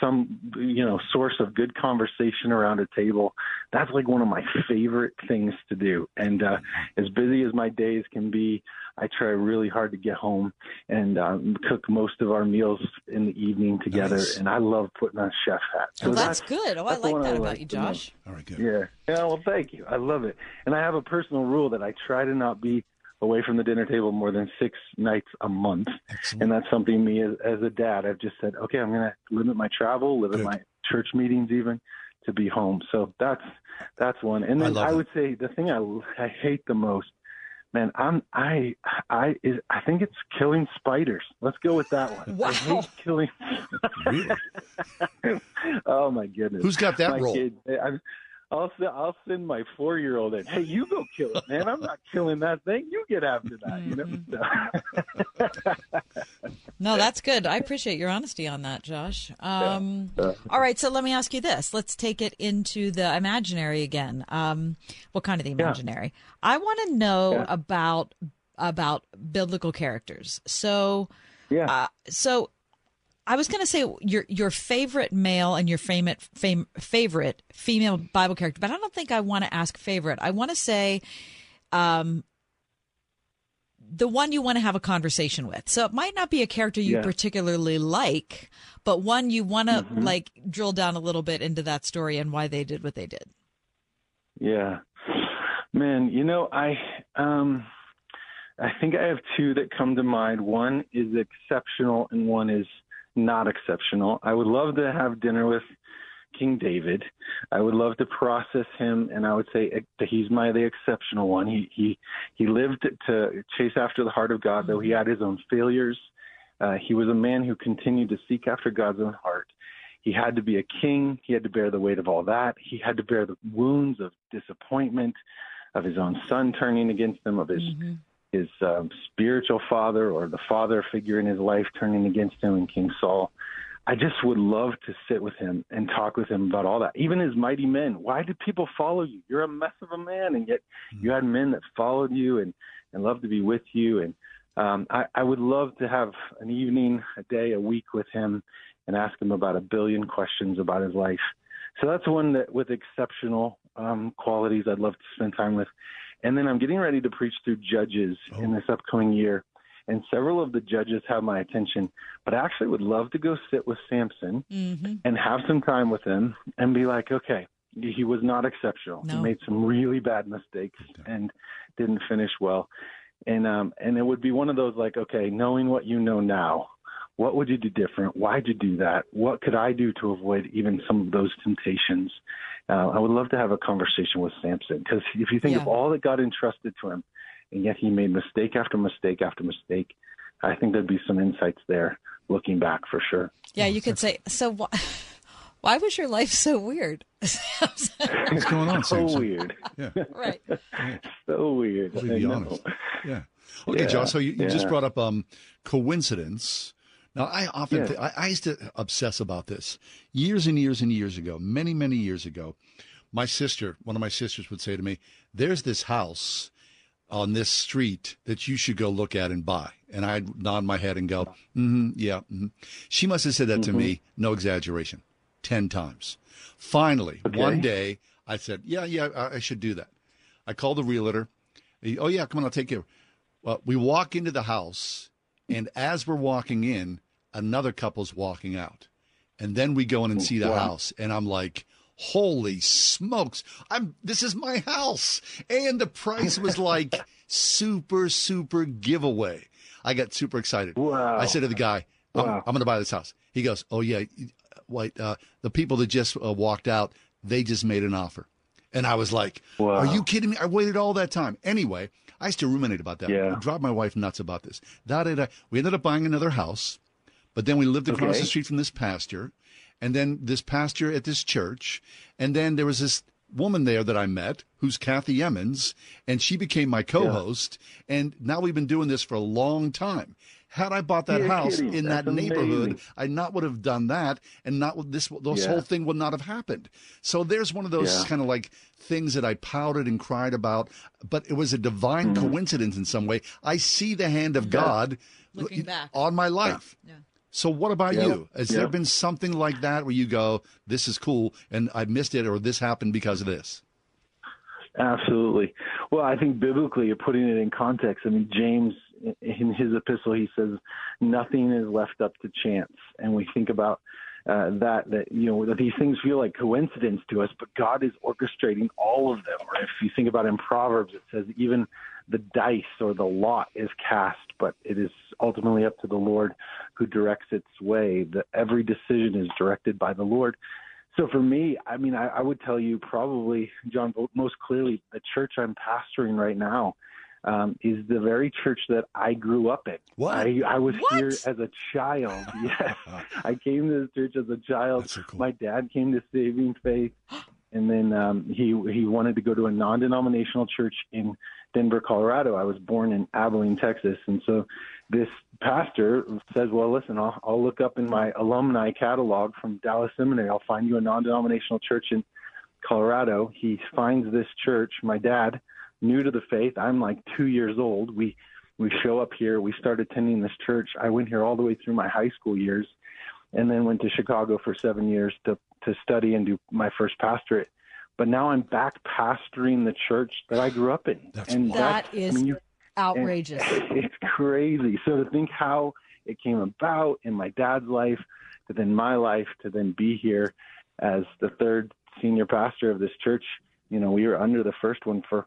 some you know source of good conversation around a table that's like one of my favorite things to do and uh as busy as my days can be i try really hard to get home and um, cook most of our meals in the evening together Nice. and i love putting on chef hat Well, that's good. Oh, I that's the like one that about like you, the most. Josh. All right, good. Yeah. Yeah, well, thank you. I love it. And I have a personal rule that I try to not be away from the dinner table more than six nights a month. And that's something me as, as a dad, I've just said, okay, I'm going to limit my travel, limit my church meetings even to be home. So that's that's one. And then I, it. would say the thing I I hate the most, man, I'm I I is I think it's killing spiders. Let's go with that one. I hate killing. oh my goodness. Who's got that my role? Kid, I, I'll send, I'll send my four year old in. Hey, you go kill it, man. I'm not killing that thing. You get after that. You know. So- No, that's good. I appreciate your honesty on that, Josh. Um, Yeah. all right, so let me ask you this. Let's take it into the imaginary again. Um, what kind of the imaginary? I want to know about about biblical characters. So, yeah. Uh, so I was going to say your your favorite male and your favorite fam, favorite female Bible character, but I don't think I want to ask favorite. I want to say um the one you want to have a conversation with. So it might not be a character you Yeah. particularly like, but one you want to Mhm. like drill down a little bit into that story and why they did what they did. Yeah. Man, you know, I um I think I have two that come to mind. One is exceptional and one is not exceptional. I would love to have dinner with King David. I would love to process him and I would say that he's my the exceptional one. He he he lived to chase after the heart of God though he had his own failures. Uh, he was a man who continued to seek after God's own heart. He had to be a king. He had to bear the weight of all that. He had to bear the wounds of disappointment, of his own son turning against him, of his his um, spiritual father or the father figure in his life turning against him and King Saul. I just would love to sit with him and talk with him about all that. Even his mighty men. Why did people follow you? You're a mess of a man, and yet you had men that followed you and and loved to be with you. And um, I, I would love to have an evening, a day, a week with him, and ask him about a billion questions about his life. So that's one that with exceptional um, qualities I'd love to spend time with. And then I'm getting ready to preach through Judges in this upcoming year. And several of the judges have my attention, but I actually would love to go sit with Samson Mm-hmm. and have some time with him and be like, okay, he was not exceptional. He made some really bad mistakes and didn't finish well. And um and it would be one of those like, okay, knowing what you know now, what would you do different? Why'd you do that? What could I do to avoid even some of those temptations? Uh, I would love to have a conversation with Samson because if you think of all that God entrusted to him, and yet he made mistake after mistake after mistake, I think there'd be some insights there looking back for sure. Yeah, you could say so. Why, why was your life so weird? What's going on, Samson? so weird. Yeah. right. so weird. Let's I be know. honest. Yeah. Okay, Yeah, Josh. So you, you just brought up um, coincidence. Now, I often Yeah. thi- I, I used to obsess about this years and years and years ago, many many years ago. my sister, one of my sisters would say to me, There's this house on this street that you should go look at and buy. And I'd nod my head and go, mm-hmm, yeah. mhm." She must have said that to me, no exaggeration, 10 times. Finally, Okay. one day, I said, yeah, yeah, I, I should do that. I called the realtor. He, oh, yeah, come on, I'll take care. Well, we walk into the house, and as we're walking in, another couple's walking out. And then we go in and see the Wow. house, and I'm like, holy smokes i'm this is my house and the price was like super super giveaway i got super excited Wow. i said to the guy i'm, Wow. I'm going to buy this house he goes oh yeah wait uh, the people that just uh, walked out they just made an offer and i was like are you kidding me i waited all that time anyway i used to ruminate about that Yeah. drive my wife nuts about this da, da, da. we ended up buying another house but then we lived across Okay. the street from this pastor, and then this pastor at this church, and then there was this woman there that I met who's Kathy Emmons, and she became my co-host, and now we've been doing this for a long time. Had I bought that You're house kidding. in That's that neighborhood, amazing. I not would have done that, and not this this Yeah. whole thing would not have happened. So there's one of those Yeah. kind of like things that I pouted and cried about, but it was a divine Mm-hmm. coincidence in some way. I see the hand of God Looking back. on my life. So what about you? Has there been something like that where you go, "This is cool," and I missed it, or this happened because of this? Absolutely. Well, I think biblically, you're putting it in context. I mean, James, in his epistle, he says, nothing is left up to chance. And we think about uh, that, that, you know, that these things feel like coincidence to us, but God is orchestrating all of them. Or if you think about in Proverbs, it says even the dice or the lot is cast, but it is ultimately up to the Lord who directs its way. That every decision is directed by the Lord. So for me, I mean, I, I would tell you probably, John, most clearly, the church I'm pastoring right now um, is the very church that I grew up in. What? I, I was here as a child. Yes, I came to this church as a child. My dad came to saving faith, and then um, he he wanted to go to a non-denominational church in Denver, Colorado. I was born in Abilene, Texas, and so this pastor says, "Well, listen, I'll, I'll look up in my alumni catalog from Dallas Seminary. I'll find you a non-denominational church in Colorado." He finds this church. My dad, new to the faith, I'm like two years old. We we show up here. We start attending this church. I went here all the way through my high school years, and then went to Chicago for seven years to to study and do my first pastorate. But now I'm back pastoring the church that I grew up in. and That that's- is I mean, you- outrageous. it's crazy. So to think how it came about in my dad's life, to then my life, to then be here as the third senior pastor of this church. You know, we were under the first one for,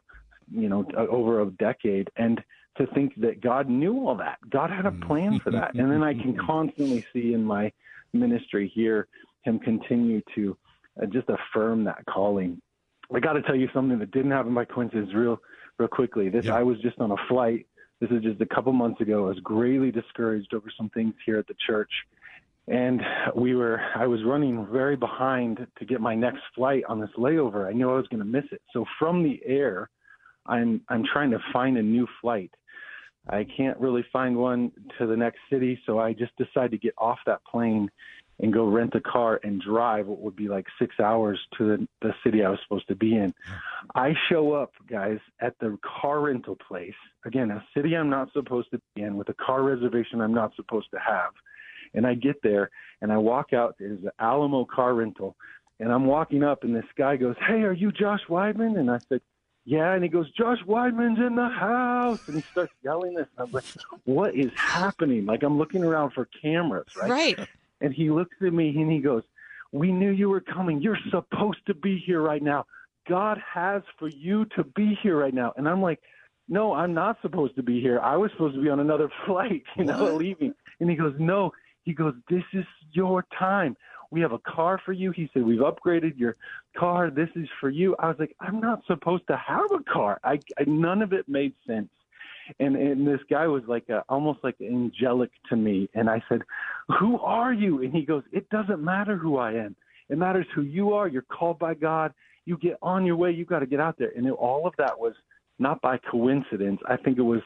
you know, uh, over a decade, and to think that God knew all that, God had a mm. plan for that, and then I can constantly see in my ministry here Him continue to uh, just affirm that calling. I got to tell you something that didn't happen by coincidence, real, real quickly. This I was just on a flight. This is just a couple months ago. I was greatly discouraged over some things here at the church, and we were. I was running very behind to get my next flight on this layover. I knew I was going to miss it. So from the air, I'm I'm trying to find a new flight. I can't really find one to the next city, so I just decided to get off that plane and go rent a car and drive what would be like six hours to the, the city I was supposed to be in. I show up, guys, at the car rental place. Again, a city I'm not supposed to be in with a car reservation I'm not supposed to have. And I get there and I walk out. There's an Alamo car rental. And I'm walking up and this guy goes, Hey, are you Josh Weidmann? And I said, yeah, and he goes, Josh Weidmann's in the house, and he starts yelling this. And I'm like, what is happening? Like I'm looking around for cameras, right? Right. And he looks at me and he goes, we knew you were coming. You're supposed to be here right now. God has for you to be here right now. And I'm like, no, I'm not supposed to be here. I was supposed to be on another flight, you know, What? leaving. And he goes, no. He goes, this is your time. We have a car for you. He said, we've upgraded your car. This is for you. I was like, I'm not supposed to have a car. I, I none of it made sense. And and this guy was like a, almost like angelic to me. And I said, "Who are you?" And he goes, "It doesn't matter who I am. It matters who you are. You're called by God. You get on your way. You got to get out there." And all of that was not by coincidence. I think it was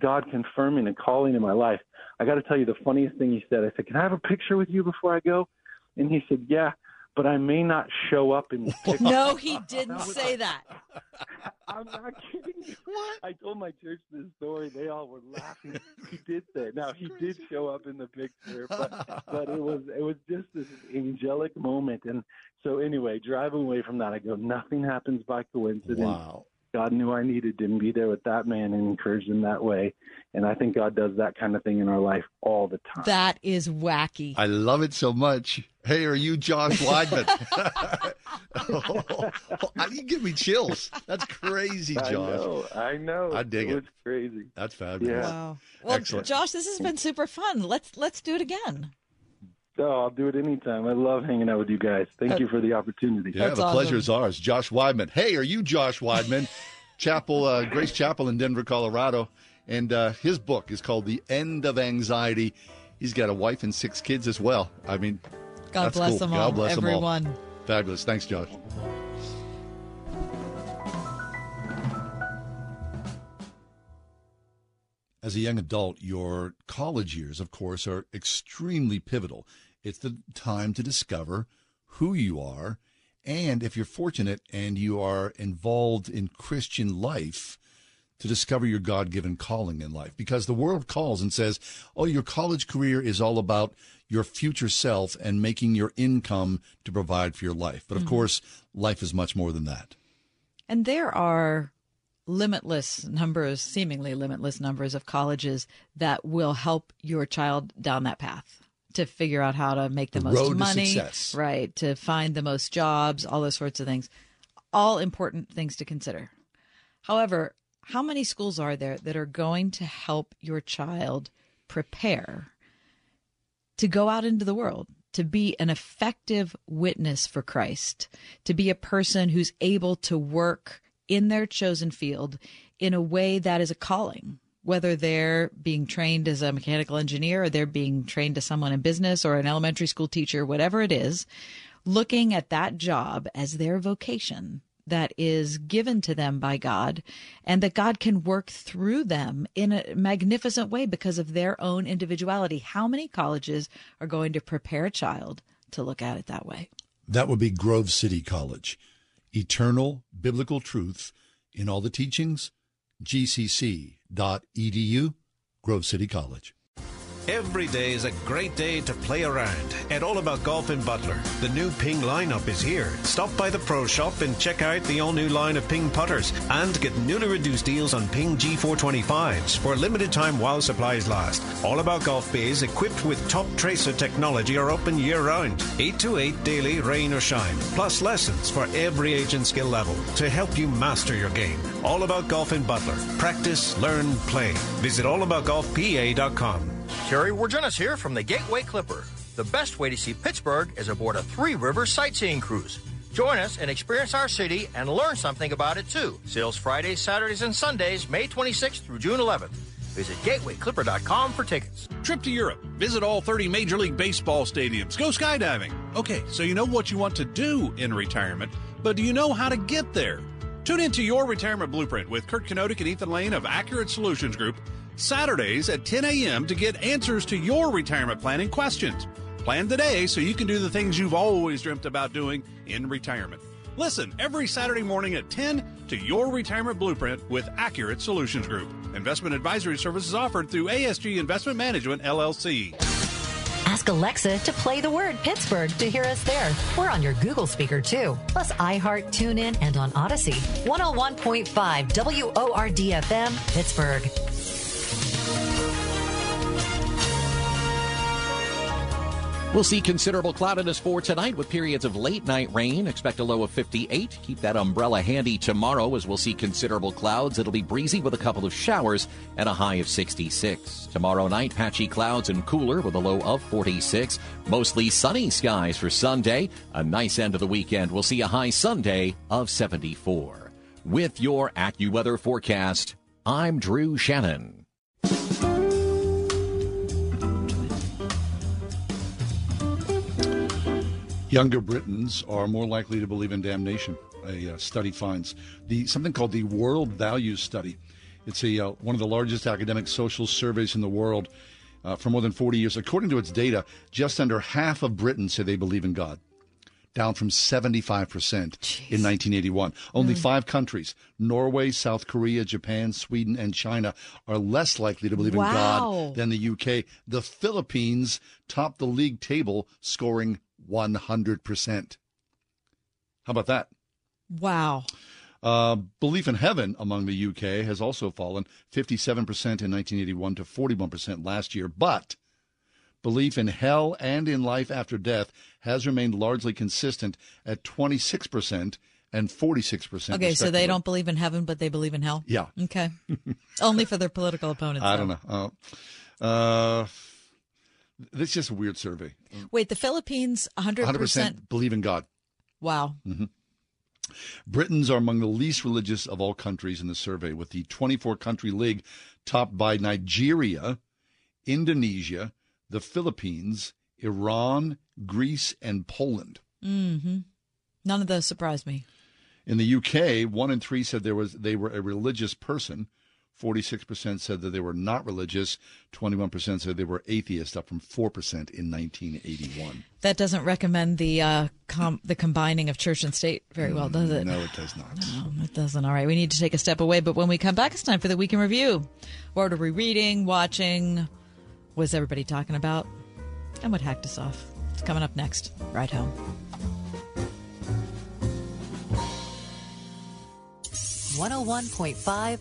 God confirming and calling in my life. I got to tell you the funniest thing he said. I said, "Can I have a picture with you before I go?" And he said, "Yeah." But I may not show up in the picture. No, he didn't say that. I'm not kidding you. What? I told my church this story. They all were laughing. He did say. it. Now he did show up in the picture, but but it was it was just this angelic moment. And so anyway, driving away from that, I go, nothing happens by coincidence. Wow. God knew I needed to be there with that man and encourage him that way. And I think God does that kind of thing in our life all the time. That is wacky. I love it so much. Hey, are you Josh Weidmann? How do you give me chills? That's crazy, Josh. I know. I know. I dig it. it. was crazy. That's fabulous. Wow. Well, Excellent. Josh, this has been super fun. Let's let's do it again. Oh, I'll do it anytime. I love hanging out with you guys. Thank you for the opportunity. Yeah, the pleasure is ours. Josh Weidmann. Hey, are you Josh Weidmann? Chapel, uh, Grace Chapel in Denver, Colorado. And uh, his book is called The End of Anxiety. He's got a wife and six kids as well. I mean, God that's bless cool. them God all, bless them all. everyone. Fabulous. Thanks, Josh. As a young adult, your college years, of course, are extremely pivotal. It's the time to discover who you are, and if you're fortunate and you are involved in Christian life, to discover your God given calling in life. Because the world calls and says, oh, your college career is all about your future self and making your income to provide for your life. But of Mhm. course, life is much more than that. And there are limitless numbers, seemingly limitless numbers of colleges that will help your child down that path to figure out how to make the, The most to money, success. right? To find the most jobs, all those sorts of things. All important things to consider. However, how many schools are there that are going to help your child prepare to go out into the world, to be an effective witness for Christ, to be a person who's able to work in their chosen field in a way that is a calling, whether they're being trained as a mechanical engineer or they're being trained as someone in business or an elementary school teacher, whatever it is, looking at that job as their vocation that is given to them by God and that God can work through them in a magnificent way because of their own individuality. How many colleges are going to prepare a child to look at it that way? That would be Grove City College. Eternal biblical truth in all the teachings. gcc.edu, Grove City College. Every day is a great day to play around at All About Golf in Butler. The new Ping lineup is here. Stop by the pro shop and check out the all new line of Ping putters and get newly reduced deals on Ping G425s for a limited time while supplies last. All About Golf bays equipped with top tracer technology are open year round. 8 to 8 daily, rain or shine. Plus lessons for every age and skill level to help you master your game. All About Golf in Butler. Practice, learn, play. Visit allaboutgolfpa.com. Terry Wirginis here from the Gateway Clipper. The best way to see Pittsburgh is aboard a Three Rivers sightseeing cruise. Join us and experience our city and learn something about it too. Sales Fridays, Saturdays, and Sundays, May 26th through June 11th. Visit gatewayclipper.com for tickets. Trip to Europe. Visit all 30 Major League Baseball stadiums. Go skydiving. Okay, so you know what you want to do in retirement, but do you know how to get there? Tune into Your Retirement Blueprint with Kurt Kenodik and Ethan Lane of Accurate Solutions Group Saturdays at 10 a.m. to get answers to your retirement planning questions. Plan today so you can do the things you've always dreamt about doing in retirement. Listen every Saturday morning at 10 to Your Retirement Blueprint with Accurate Solutions Group. Investment advisory services offered through ASG Investment Management, LLC. Ask Alexa to play the word Pittsburgh to hear us there. We're on your Google speaker too, plus iHeart, TuneIn, and on Audacy. 101.5 WORDFM, Pittsburgh. We'll see considerable cloudiness for tonight with periods of late night rain. Expect a low of 58. Keep that umbrella handy tomorrow as we'll see considerable clouds. It'll be breezy with a couple of showers and a high of 66. Tomorrow night, patchy clouds and cooler with a low of 46. Mostly sunny skies for Sunday. A nice end of the weekend. We'll see a high Sunday of 74. With your AccuWeather forecast, I'm Drew Shannon. Younger Britons are more likely to believe in damnation. A uh, study finds the something called the World Values Study. It's a uh, one of the largest academic social surveys in the world uh, for more than 40 years. According to its data, just under half of Britons say they believe in God. down from 75% in 1981. Only Mm. five countries, Norway, South Korea, Japan, Sweden, and China, are less likely to believe in God than the UK. The Philippines top the league table, scoring 100%. How about that? Wow. Uh, belief in heaven among the UK has also fallen 57% in 1981 to 41% last year, but belief in hell and in life after death has remained largely consistent at 26% and 46%. Okay, so they don't believe in heaven, but they believe in hell? Yeah. Okay. Only for their political opponents. I though. don't know. Uh, uh, this is just a weird survey. Wait, the Philippines, 100%. 100% believe in God. Wow. hmm Britons are among the least religious of all countries in the survey, with the 24 country league topped by Nigeria, Indonesia, the Philippines, Iran, Greece, and Poland. hmm None of those surprised me. In the UK, one in three said there was they were a religious person. 46% said that they were not religious. 21% said they were atheist, up from 4% in 1981. That doesn't recommend the uh, com- the combining of church and state very well, does it? No, it does not. No, it doesn't. All right, we need to take a step away, but when we come back, it's time for the week in review. What are we reading, watching? What's everybody talking about? And what hacked us off? It's coming up next. Right home. 101.5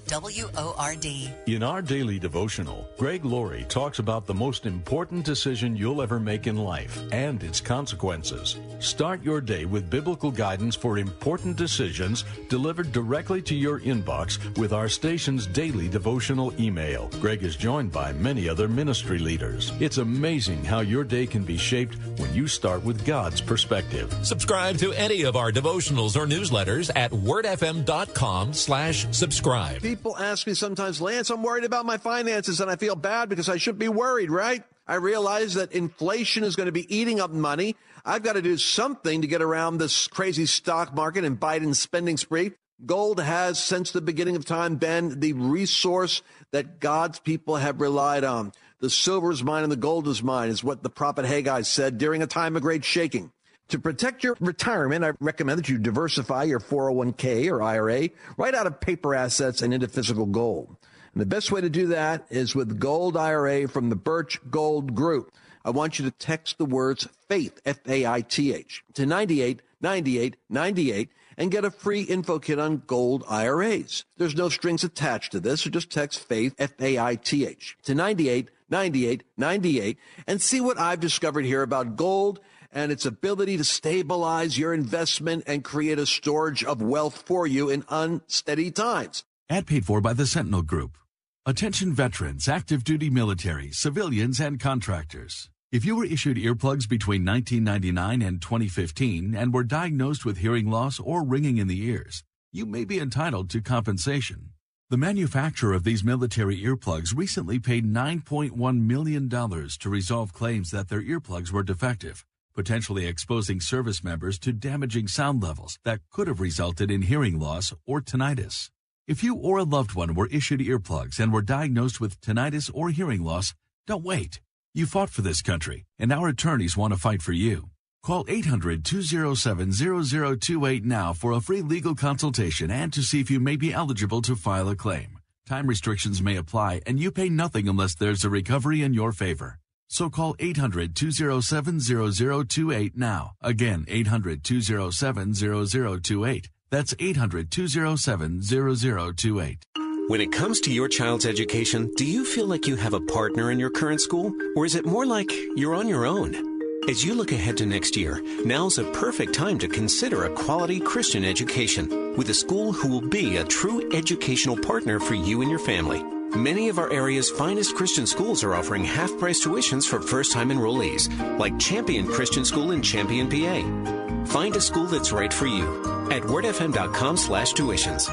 WORD. In our daily devotional, Greg Laurie talks about the most important decision you'll ever make in life and its consequences. Start your day with biblical guidance for important decisions delivered directly to your inbox with our station's daily devotional email. Greg is joined by many other ministry leaders. It's amazing how your day can be shaped when you start with God's perspective. Subscribe to any of our devotionals or newsletters at wordfm.com slash subscribe. People ask me sometimes, Lance, I'm worried about my finances and I feel bad because I should be worried, right? I realize that inflation is going to be eating up money. I've got to do something to get around this crazy stock market and Biden's spending spree. Gold has, since the beginning of time, been the resource that God's people have relied on. The silver is mine and the gold is mine, is what the prophet Haggai said during a time of great shaking. To protect your retirement, I recommend that you diversify your 401k or IRA right out of paper assets and into physical gold. And the best way to do that is with Gold IRA from the Birch Gold Group. I want you to text the words FAITH, F A I T H, to 98 98 98 and get a free info kit on gold IRAs. There's no strings attached to this, so just text FAITH, F A I T H, to 98 98 98 and see what I've discovered here about gold and its ability to stabilize your investment and create a storage of wealth for you in unsteady times. Ad paid for by the Sentinel Group. Attention veterans, active duty military, civilians, and contractors. If you were issued earplugs between 1999 and 2015 and were diagnosed with hearing loss or ringing in the ears, you may be entitled to compensation. The manufacturer of these military earplugs recently paid $9.1 million to resolve claims that their earplugs were defective, potentially exposing service members to damaging sound levels that could have resulted in hearing loss or tinnitus. If you or a loved one were issued earplugs and were diagnosed with tinnitus or hearing loss, don't wait. You fought for this country, and our attorneys want to fight for you. Call 800 207 0028 now for a free legal consultation and to see if you may be eligible to file a claim. Time restrictions may apply, and you pay nothing unless there's a recovery in your favor. So call 800 207 0028 now. Again, 800 207 0028. That's 800 207 0028. When it comes to your child's education, do you feel like you have a partner in your current school? Or is it more like you're on your own? As you look ahead to next year, now's a perfect time to consider a quality Christian education with a school who will be a true educational partner for you and your family. Many of our area's finest Christian schools are offering half price tuitions for first time enrollees, like Champion Christian School in Champion, PA. Find a school that's right for you at wordfm.com slash tuitions.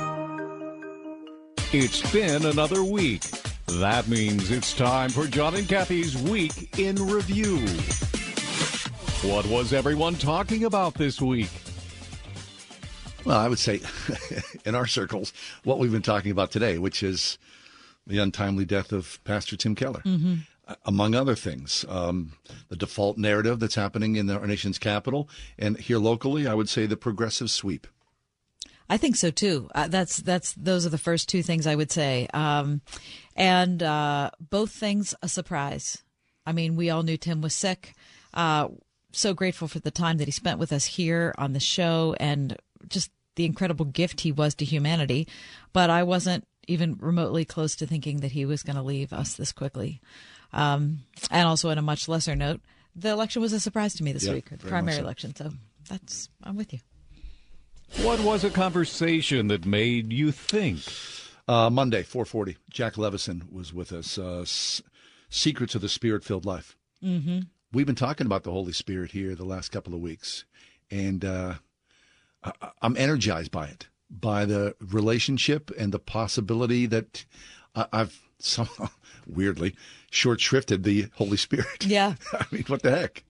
It's been another week. That means it's time for John and Kathy's Week in Review. What was everyone talking about this week? Well, I would say in our circles, what we've been talking about today, which is the untimely death of Pastor Tim Keller. Mm-hmm. among other things. Um, the default narrative that's happening in our nation's capital, and here locally, I would say the progressive sweep. I think so too. Uh, that's that's those are the first two things I would say, um, and uh, both things a surprise. I mean, we all knew Tim was sick. Uh, so grateful for the time that he spent with us here on the show, and just the incredible gift he was to humanity. But I wasn't even remotely close to thinking that he was going to leave us this quickly. Um, and also, on a much lesser note, the election was a surprise to me this Yeah, week, the primary so. election. So that's I'm with you. What was a conversation that made you think? Uh, Monday, 440, Jack Levison was with us. Uh, S- Secrets of the Spirit-Filled Life. Mm-hmm. We've been talking about the Holy Spirit here the last couple of weeks, and uh, I- I'm energized by it, by the relationship and the possibility that I- I've somehow weirdly short shrifted the Holy Spirit. Yeah. I mean, what the heck?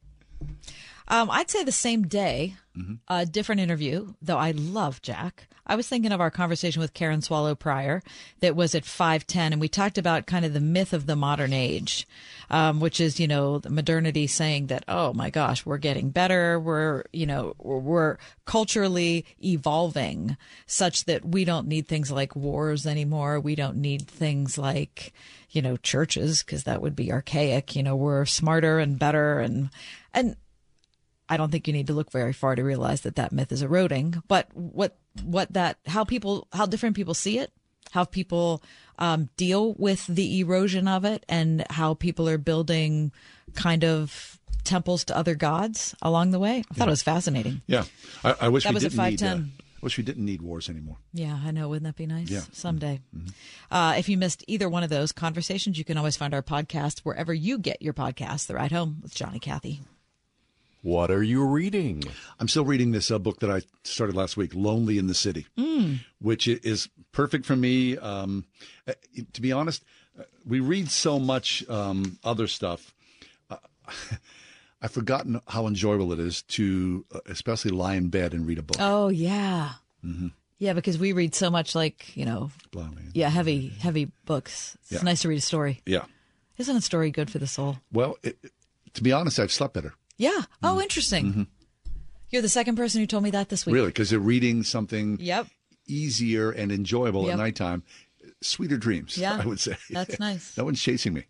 Um, I'd say the same day, Mm-hmm. a different interview, though I love Jack. I was thinking of our conversation with Karen Swallow Prior that was at 510, and we talked about kind of the myth of the modern age, um, which is, you know, the modernity saying that, oh my gosh, we're getting better. We're, you know, we're, we're culturally evolving such that we don't need things like wars anymore. We don't need things like, you know, churches because that would be archaic. You know, we're smarter and better and, and, I don't think you need to look very far to realize that that myth is eroding. But what what that how people how different people see it, how people um, deal with the erosion of it, and how people are building kind of temples to other gods along the way. I thought it was fascinating. Yeah, I, I wish That we was at didn't need. Uh, 510. wish we didn't need wars anymore. Yeah, I know. Wouldn't that be nice? Yeah. Mm-hmm. Someday. Uh, if you missed either one of those conversations, you can always find our podcast wherever you get your podcasts. The Ride Home with Johnny Kathy. What are you reading? I'm still reading this uh, book that I started last week, Lonely in the City, Mm. which is perfect for me. Um, uh, to be honest, uh, we read so much um, other stuff. Uh, I've forgotten how enjoyable it is to, uh, especially lie in bed and read a book. Oh yeah. hmm Yeah, because we read so much like, you know, yeah, heavy, heavy books. It's Yeah. nice to read a story. Yeah. Isn't a story good for the soul? Well, it, it- to be honest, I've slept better. Yeah. Oh, interesting. You're the second person who told me that this week. Mm-hmm. Really, because they're reading something Yep. easier and enjoyable Yep. at nighttime. Sweeter dreams, Yeah, I would say. that's nice. no one's chasing me.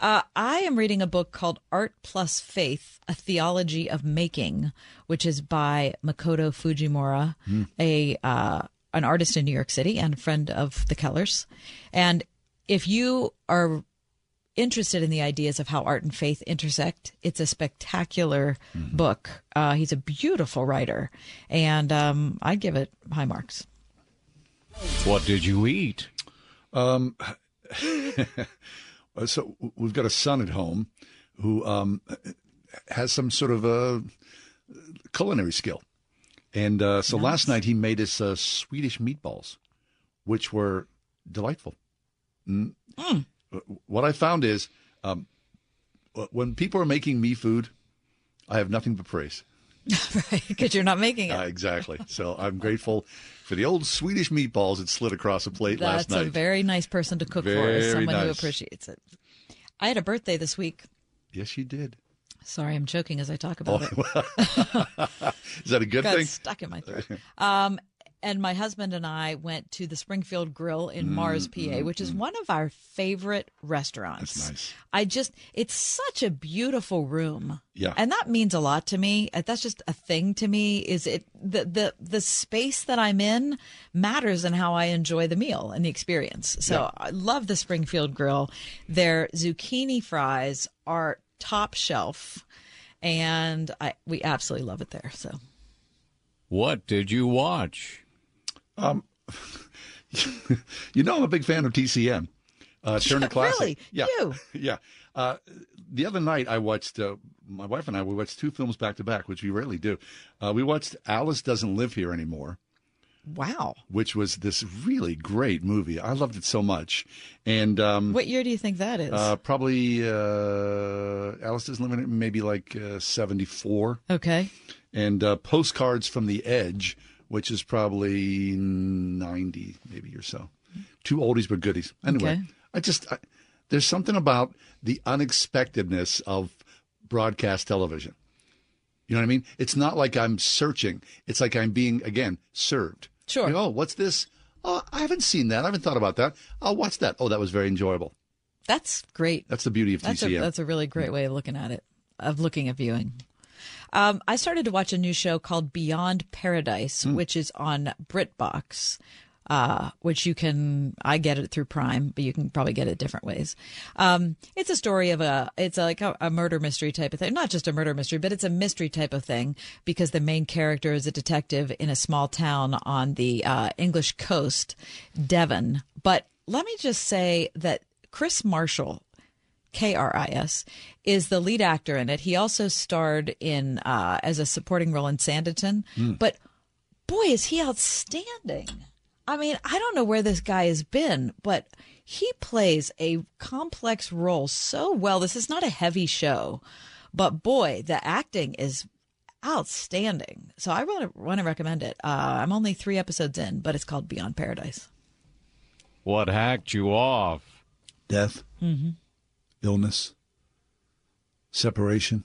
Uh, I am reading a book called Art Plus Faith: A Theology of Making, which is by Makoto Fujimura, Hmm. a uh, an artist in New York City and a friend of the Kellers. And if you are interested in the ideas of how art and faith intersect, it's a spectacular Mm-hmm. book. Uh, he's a beautiful writer, and um, I'd give it high marks. What did you eat? Um, so we've got a son at home who um, has some sort of a culinary skill, and uh, so last night he made us uh, Swedish meatballs, which were delightful. Mm. What I found is um, when people are making me food, I have nothing but praise. right, because you're not making it. Uh, exactly. So I'm grateful for the old Swedish meatballs that slid across a plate That's last night. That's a very nice person to cook for, is Very someone who appreciates it. I had a birthday this week. yes, you did. Sorry, I'm choking as I talk about it. Is that a good Got thing? stuck in my throat. Um, and my husband and I went to the Springfield Grill in Mm, Mars, PA, which is one of our favorite restaurants. That's nice. I just, it's such a beautiful room. Yeah. And that means a lot to me. Uh, That's just a thing to me is it, the, the, the space that I'm in matters in how I enjoy the meal and the experience. So Yeah. I love the Springfield Grill. Their zucchini fries are top shelf and I, we absolutely love it there. So What did you watch? Um, you know, I'm a big fan of TCM. Uh, Turner Classic. Really? Yeah. You? Yeah. Uh, the other night, I watched, uh, my wife and I, we watched two films back to back, which we rarely do. Uh, we watched Alice Doesn't Live Here Anymore, wow. which was this really great movie. I loved it so much. And um, What year do you think that is? uh, probably uh, Alice Doesn't Live in maybe like uh, 74. okay. and uh, postcards from the edge which is probably 90 maybe or so two oldies but goodies anyway Okay. i just I, there's something about the unexpectedness of broadcast television. You know what I mean? It's not like I'm searching. It's like I'm being again served. Sure. You know, oh, what's this? Oh, I haven't seen that. I haven't thought about that. I'll watch that. Oh, that was very enjoyable. That's great. That's the beauty of That's a, TCM. that's a really great way of looking at it, of looking at viewing. Um, I started to watch a new show called Beyond Paradise, Hmm. which is on BritBox, uh, which you can. I get it through Prime, but you can probably get it different ways. Um, it's a story of a. It's like a, a murder mystery type of thing. Not just a murder mystery, but it's a mystery type of thing because the main character is a detective in a small town on the uh, English coast, Devon. But let me just say that Kris Marshall K R I S, is the lead actor in it. He also starred in uh, as a supporting role in Sanditon. Hmm. But boy, is he outstanding! I mean, I don't know where this guy has been, but he plays a complex role so well. This is not a heavy show, but boy, the acting is outstanding. So I really want to recommend it. Uh, I'm only three episodes in, but it's called Beyond Paradise. What hacked you off? Death, Mm-hmm. Illness, separation.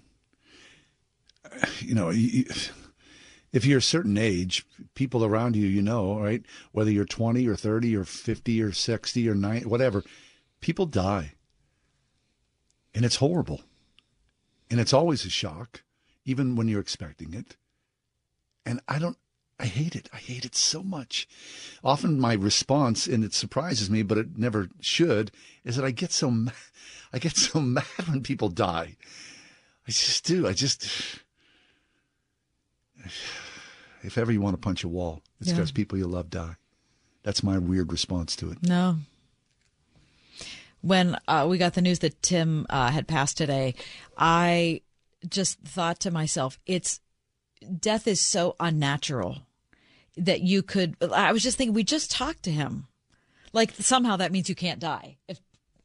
You know, if you're a certain age, people around you, you know, right? Whether you're 20 or 30 or 50 or 60 or 90, whatever, people die. And it's horrible. And it's always a shock, even when you're expecting it. And I don't, I hate it. I hate it so much. Often my response, and it surprises me, but it never should, is that I get so, ma- I get so mad when people die. I just do. I just, if ever you want to punch a wall, it's Yeah. because people you love die. That's my weird response to it. No. When uh, we got the news that Tim uh, had passed today, I just thought to myself, it's death is so unnatural that you could. I was just thinking, we just talked to him. Like somehow that means you can't die if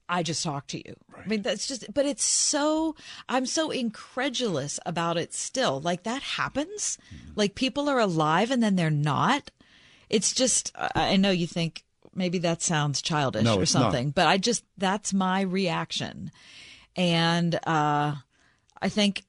I just talked to you. I mean, that's just, but it's so, I'm so incredulous about it still. Like that happens. Like people are alive and then they're not. It's just, I know you think maybe that sounds childish No, or it's not. something, but I just, that's my reaction. And uh, I think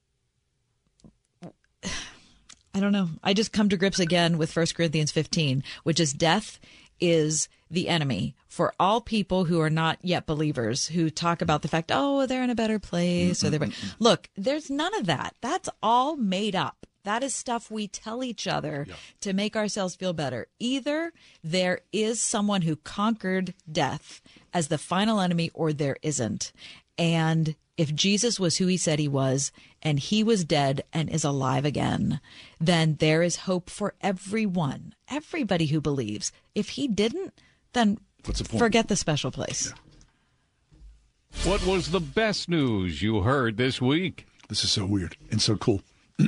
I don't know. I just come to grips again with 1 Corinthians 15, which is death is the enemy for all people who are not yet believers who talk about the fact, oh, they're in a better place or they're. Look, there's none of that. That's all made up. That is stuff we tell each other to make ourselves feel better. Either there is someone who conquered death as the final enemy or there isn't. And if Jesus was who he said he was and he was dead and is alive again, then there is hope for everyone, everybody who believes. If he didn't, then What's the point? forget the special place. What was the best news you heard this week? This is so weird and so cool. I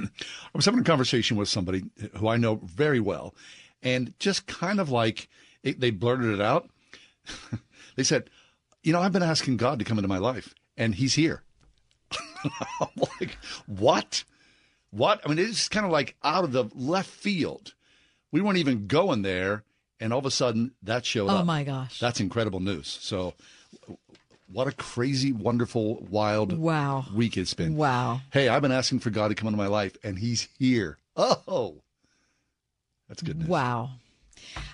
was having a conversation with somebody who I know very well, and just kind of like it, they blurted it out. they said, "You know, I've been asking God to come into my life, and He's here." I'm like, "What? What?" I mean, it's kind of like out of the left field. We weren't even going there, and all of a sudden that showed Oh up. Oh my gosh. That's incredible news. So, what a crazy, wonderful, wild Wow. week it's been. Wow. Hey, I've been asking for God to come into my life, and He's here. Oh, that's good news. Wow.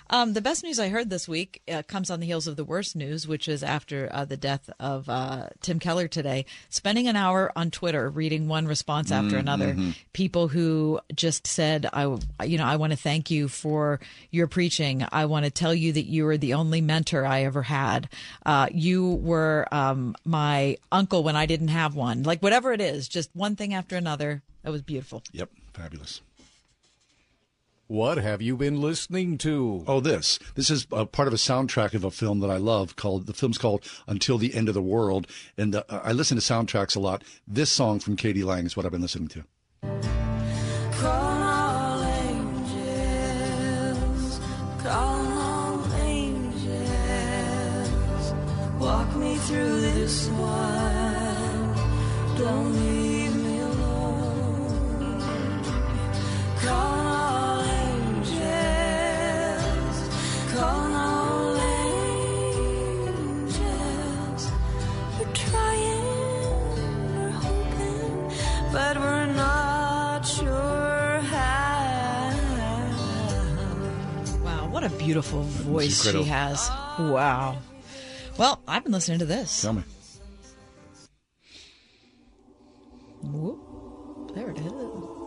Um, the best news I heard this week uh, comes on the heels of the worst news, which is after uh, the death of uh, Tim Keller today. Spending an hour on Twitter reading one response after Mm, another, mhm. people who just said, "I, you know, I want to thank you for your preaching. I want to tell you that you were the only mentor I ever had. Uh, you were um, my uncle when I didn't have one. Like whatever it is, just one thing after another. That was beautiful. Yep, fabulous. What have you been listening to? Oh, this. This is uh, part of a soundtrack of a film that I love called, the film's called Until the End of the World. And uh, I listen to soundtracks a lot. This song from k.d. lang is what I've been listening to. Call angels, call angels, walk me through this one. Don't leave but we're not sure how. Wow, what a beautiful voice she has. Wow. Well, I've been listening to this. Tell me. Whoop. There it is.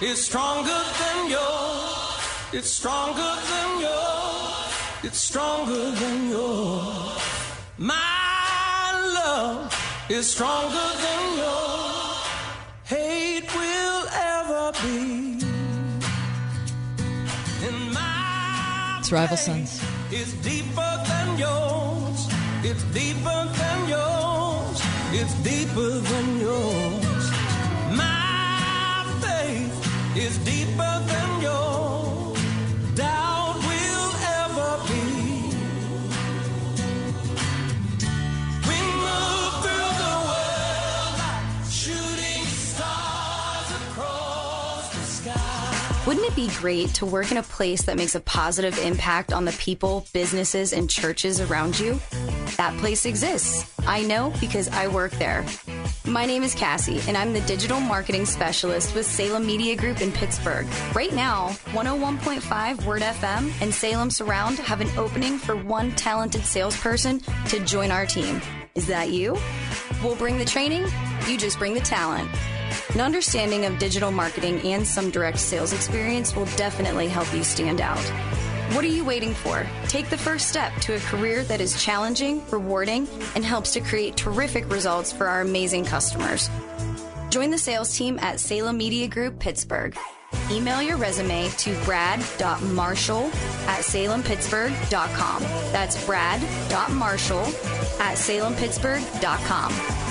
Is stronger than yours. It's stronger than yours. It's stronger than yours. My love is stronger than yours. Hate will ever be. And my It's Rival Sons. is deeper than yours. It's deeper than yours. It's deeper than yours. Be great to work in a place that makes a positive impact on the people, businesses, and churches around you? That place exists. I know because I work there. My name is Cassie, and I'm the digital marketing specialist with Salem Media Group in Pittsburgh. Right now, 101.5 Word FM and Salem Surround have an opening for one talented salesperson to join our team. Is that you? We'll bring the training, you just bring the talent. An understanding of digital marketing and some direct sales experience will definitely help you stand out. What are you waiting for? Take the first step to a career that is challenging, rewarding, and helps to create terrific results for our amazing customers. Join the sales team at Salem Media Group Pittsburgh. Email your resume to brad.marshall at salempittsburgh.com. That's brad.marshall at salempittsburgh.com.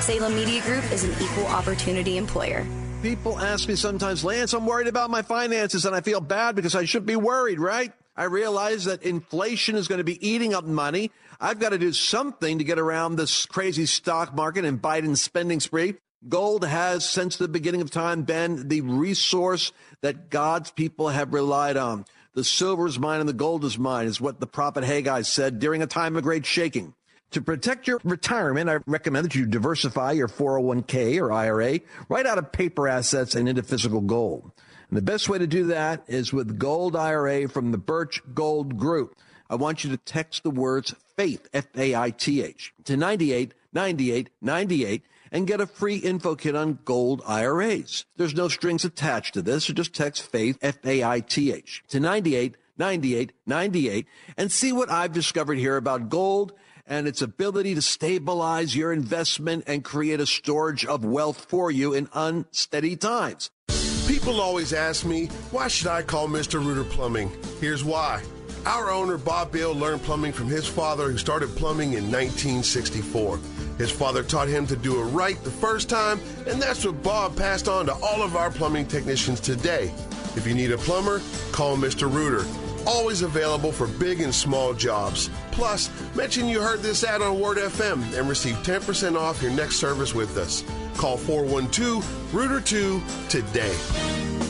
Salem Media Group is an equal opportunity employer. People ask me sometimes, Lance, I'm worried about my finances and I feel bad because I should be worried, right? I realize that inflation is going to be eating up money. I've got to do something to get around this crazy stock market and Biden's spending spree. Gold has, since the beginning of time, been the resource that God's people have relied on. The silver is mine and the gold is mine, is what the prophet Haggai said during a time of great shaking. To protect your retirement, I recommend that you diversify your 401k or IRA right out of paper assets and into physical gold. And the best way to do that is with Gold IRA from the Birch Gold Group. I want you to text the words FAITH, F A I T H, to 98 98 98 and get a free info kit on gold IRAs. There's no strings attached to this, so just text FAITH, F A I T H, to 98 98 98 and see what I've discovered here about gold and its ability to stabilize your investment and create a storage of wealth for you in unsteady times. People always ask me, why should I call Mr. Rooter Plumbing? Here's why. Our owner, Bob Bill, learned plumbing from his father, who started plumbing in 1964. His father taught him to do it right the first time, and that's what Bob passed on to all of our plumbing technicians today. If you need a plumber, call Mr. Rooter. Always available for big and small jobs. Plus, mention you heard this ad on Word FM and receive 10% off your next service with us. Call 412 Rooter 2 today.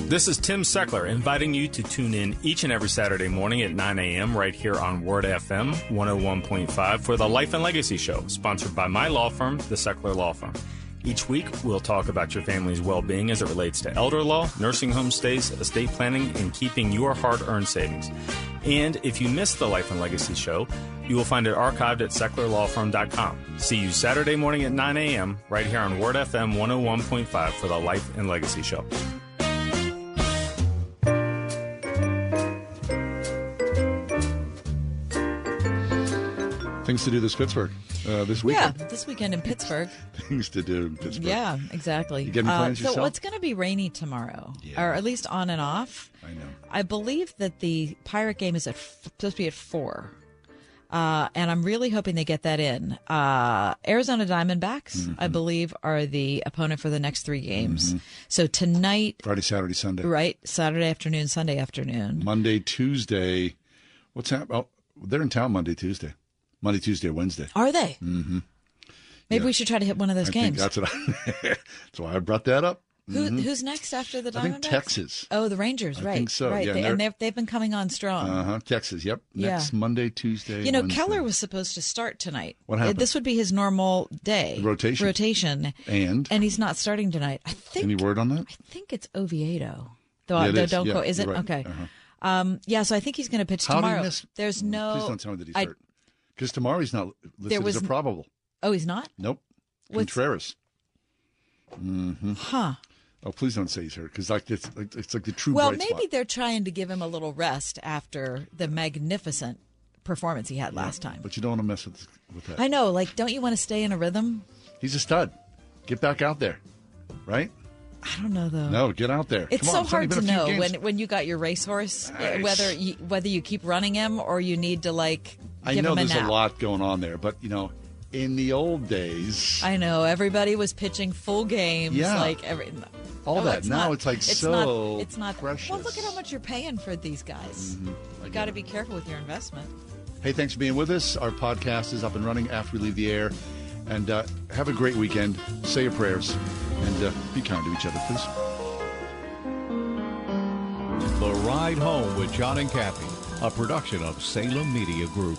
This is Tim Seckler inviting you to tune in each and every Saturday morning at 9 a.m. right here on Word FM 101.5 for the Life and Legacy Show, sponsored by my law firm, the Seckler Law Firm. Each week, we'll talk about your family's well being as it relates to elder law, nursing home stays, estate planning, and keeping your hard earned savings. And if you missed the Life and Legacy Show, you will find it archived at secklerlawfirm.com. See you Saturday morning at 9 a.m. right here on Word FM 101.5 for the Life and Legacy Show. Things to do this Pittsburgh uh, this weekend. Yeah, this weekend in Pittsburgh. Things to do in Pittsburgh. Yeah, exactly. You get any Uh, so yourself? it's going to be rainy tomorrow, or at least on and off. I know. I believe that the Pirate game is at supposed to be at four, uh, and I'm really hoping they get that in. Uh, Arizona Diamondbacks, Mm-hmm. I believe, are the opponent for the next three games. So tonight, Friday, Saturday, Sunday. right, Saturday afternoon, Sunday afternoon. Monday, Tuesday. What's happening? Oh, they're in town Monday, Tuesday. Monday, Tuesday, Wednesday. Are they? Mm-hmm. Maybe we should try to hit one of those I think games. that's what I, that's why I brought that up. Who, Mhm. Who's next after the Diamondbacks? I think Texas. Oh, the Rangers, I right? think so, Right, yeah, They- and they've they've been coming on strong. Uh huh. Texas. Yep. Yeah. Next Monday, Tuesday. You know, Wednesday. Keller was supposed to start tonight. What happened? This would be his normal day. Rotation. Rotation. And? And he's not starting tonight. I think Any word on that? I think it's Oviedo. Though, Yeah, I it though is. don't Yeah, go. Is it right. okay? Uh-huh. Um, yeah, so I think he's going to pitch How tomorrow. miss- There's no. Please don't tell me that he's I- hurt. Because tomorrow he's not listed There was as a probable. Oh, he's not. Nope. What's- Contreras. Mm-hmm. Huh. Oh, please don't say he's hurt because like it's like it's like the true Well, maybe spot. they're trying to give him a little rest after the magnificent performance he had last time. But you don't want to mess with with that. I know. Like, don't you want to stay in a rhythm? He's a stud. Get back out there, right? I don't know though. No, get out there. It's Come so on, hard to know games. when when you got your racehorse uh, Nice. whether you, whether you keep running him or you need to like I give know him a there's a lot going on there, but you know, in the old days, I know everybody was pitching full games, Yeah. like every all Oh, that. it's now not- it's like it's so not, it's not precious. Well, look at how much you're paying for these guys. Mhm. You got to be careful with your investment. Hey, thanks for being with us. Our podcast is up and running after we leave the air. And uh, have a great weekend. Say your prayers and uh, be kind to each other, please. The Ride Home with John and Kathy, a production of Salem Media Group.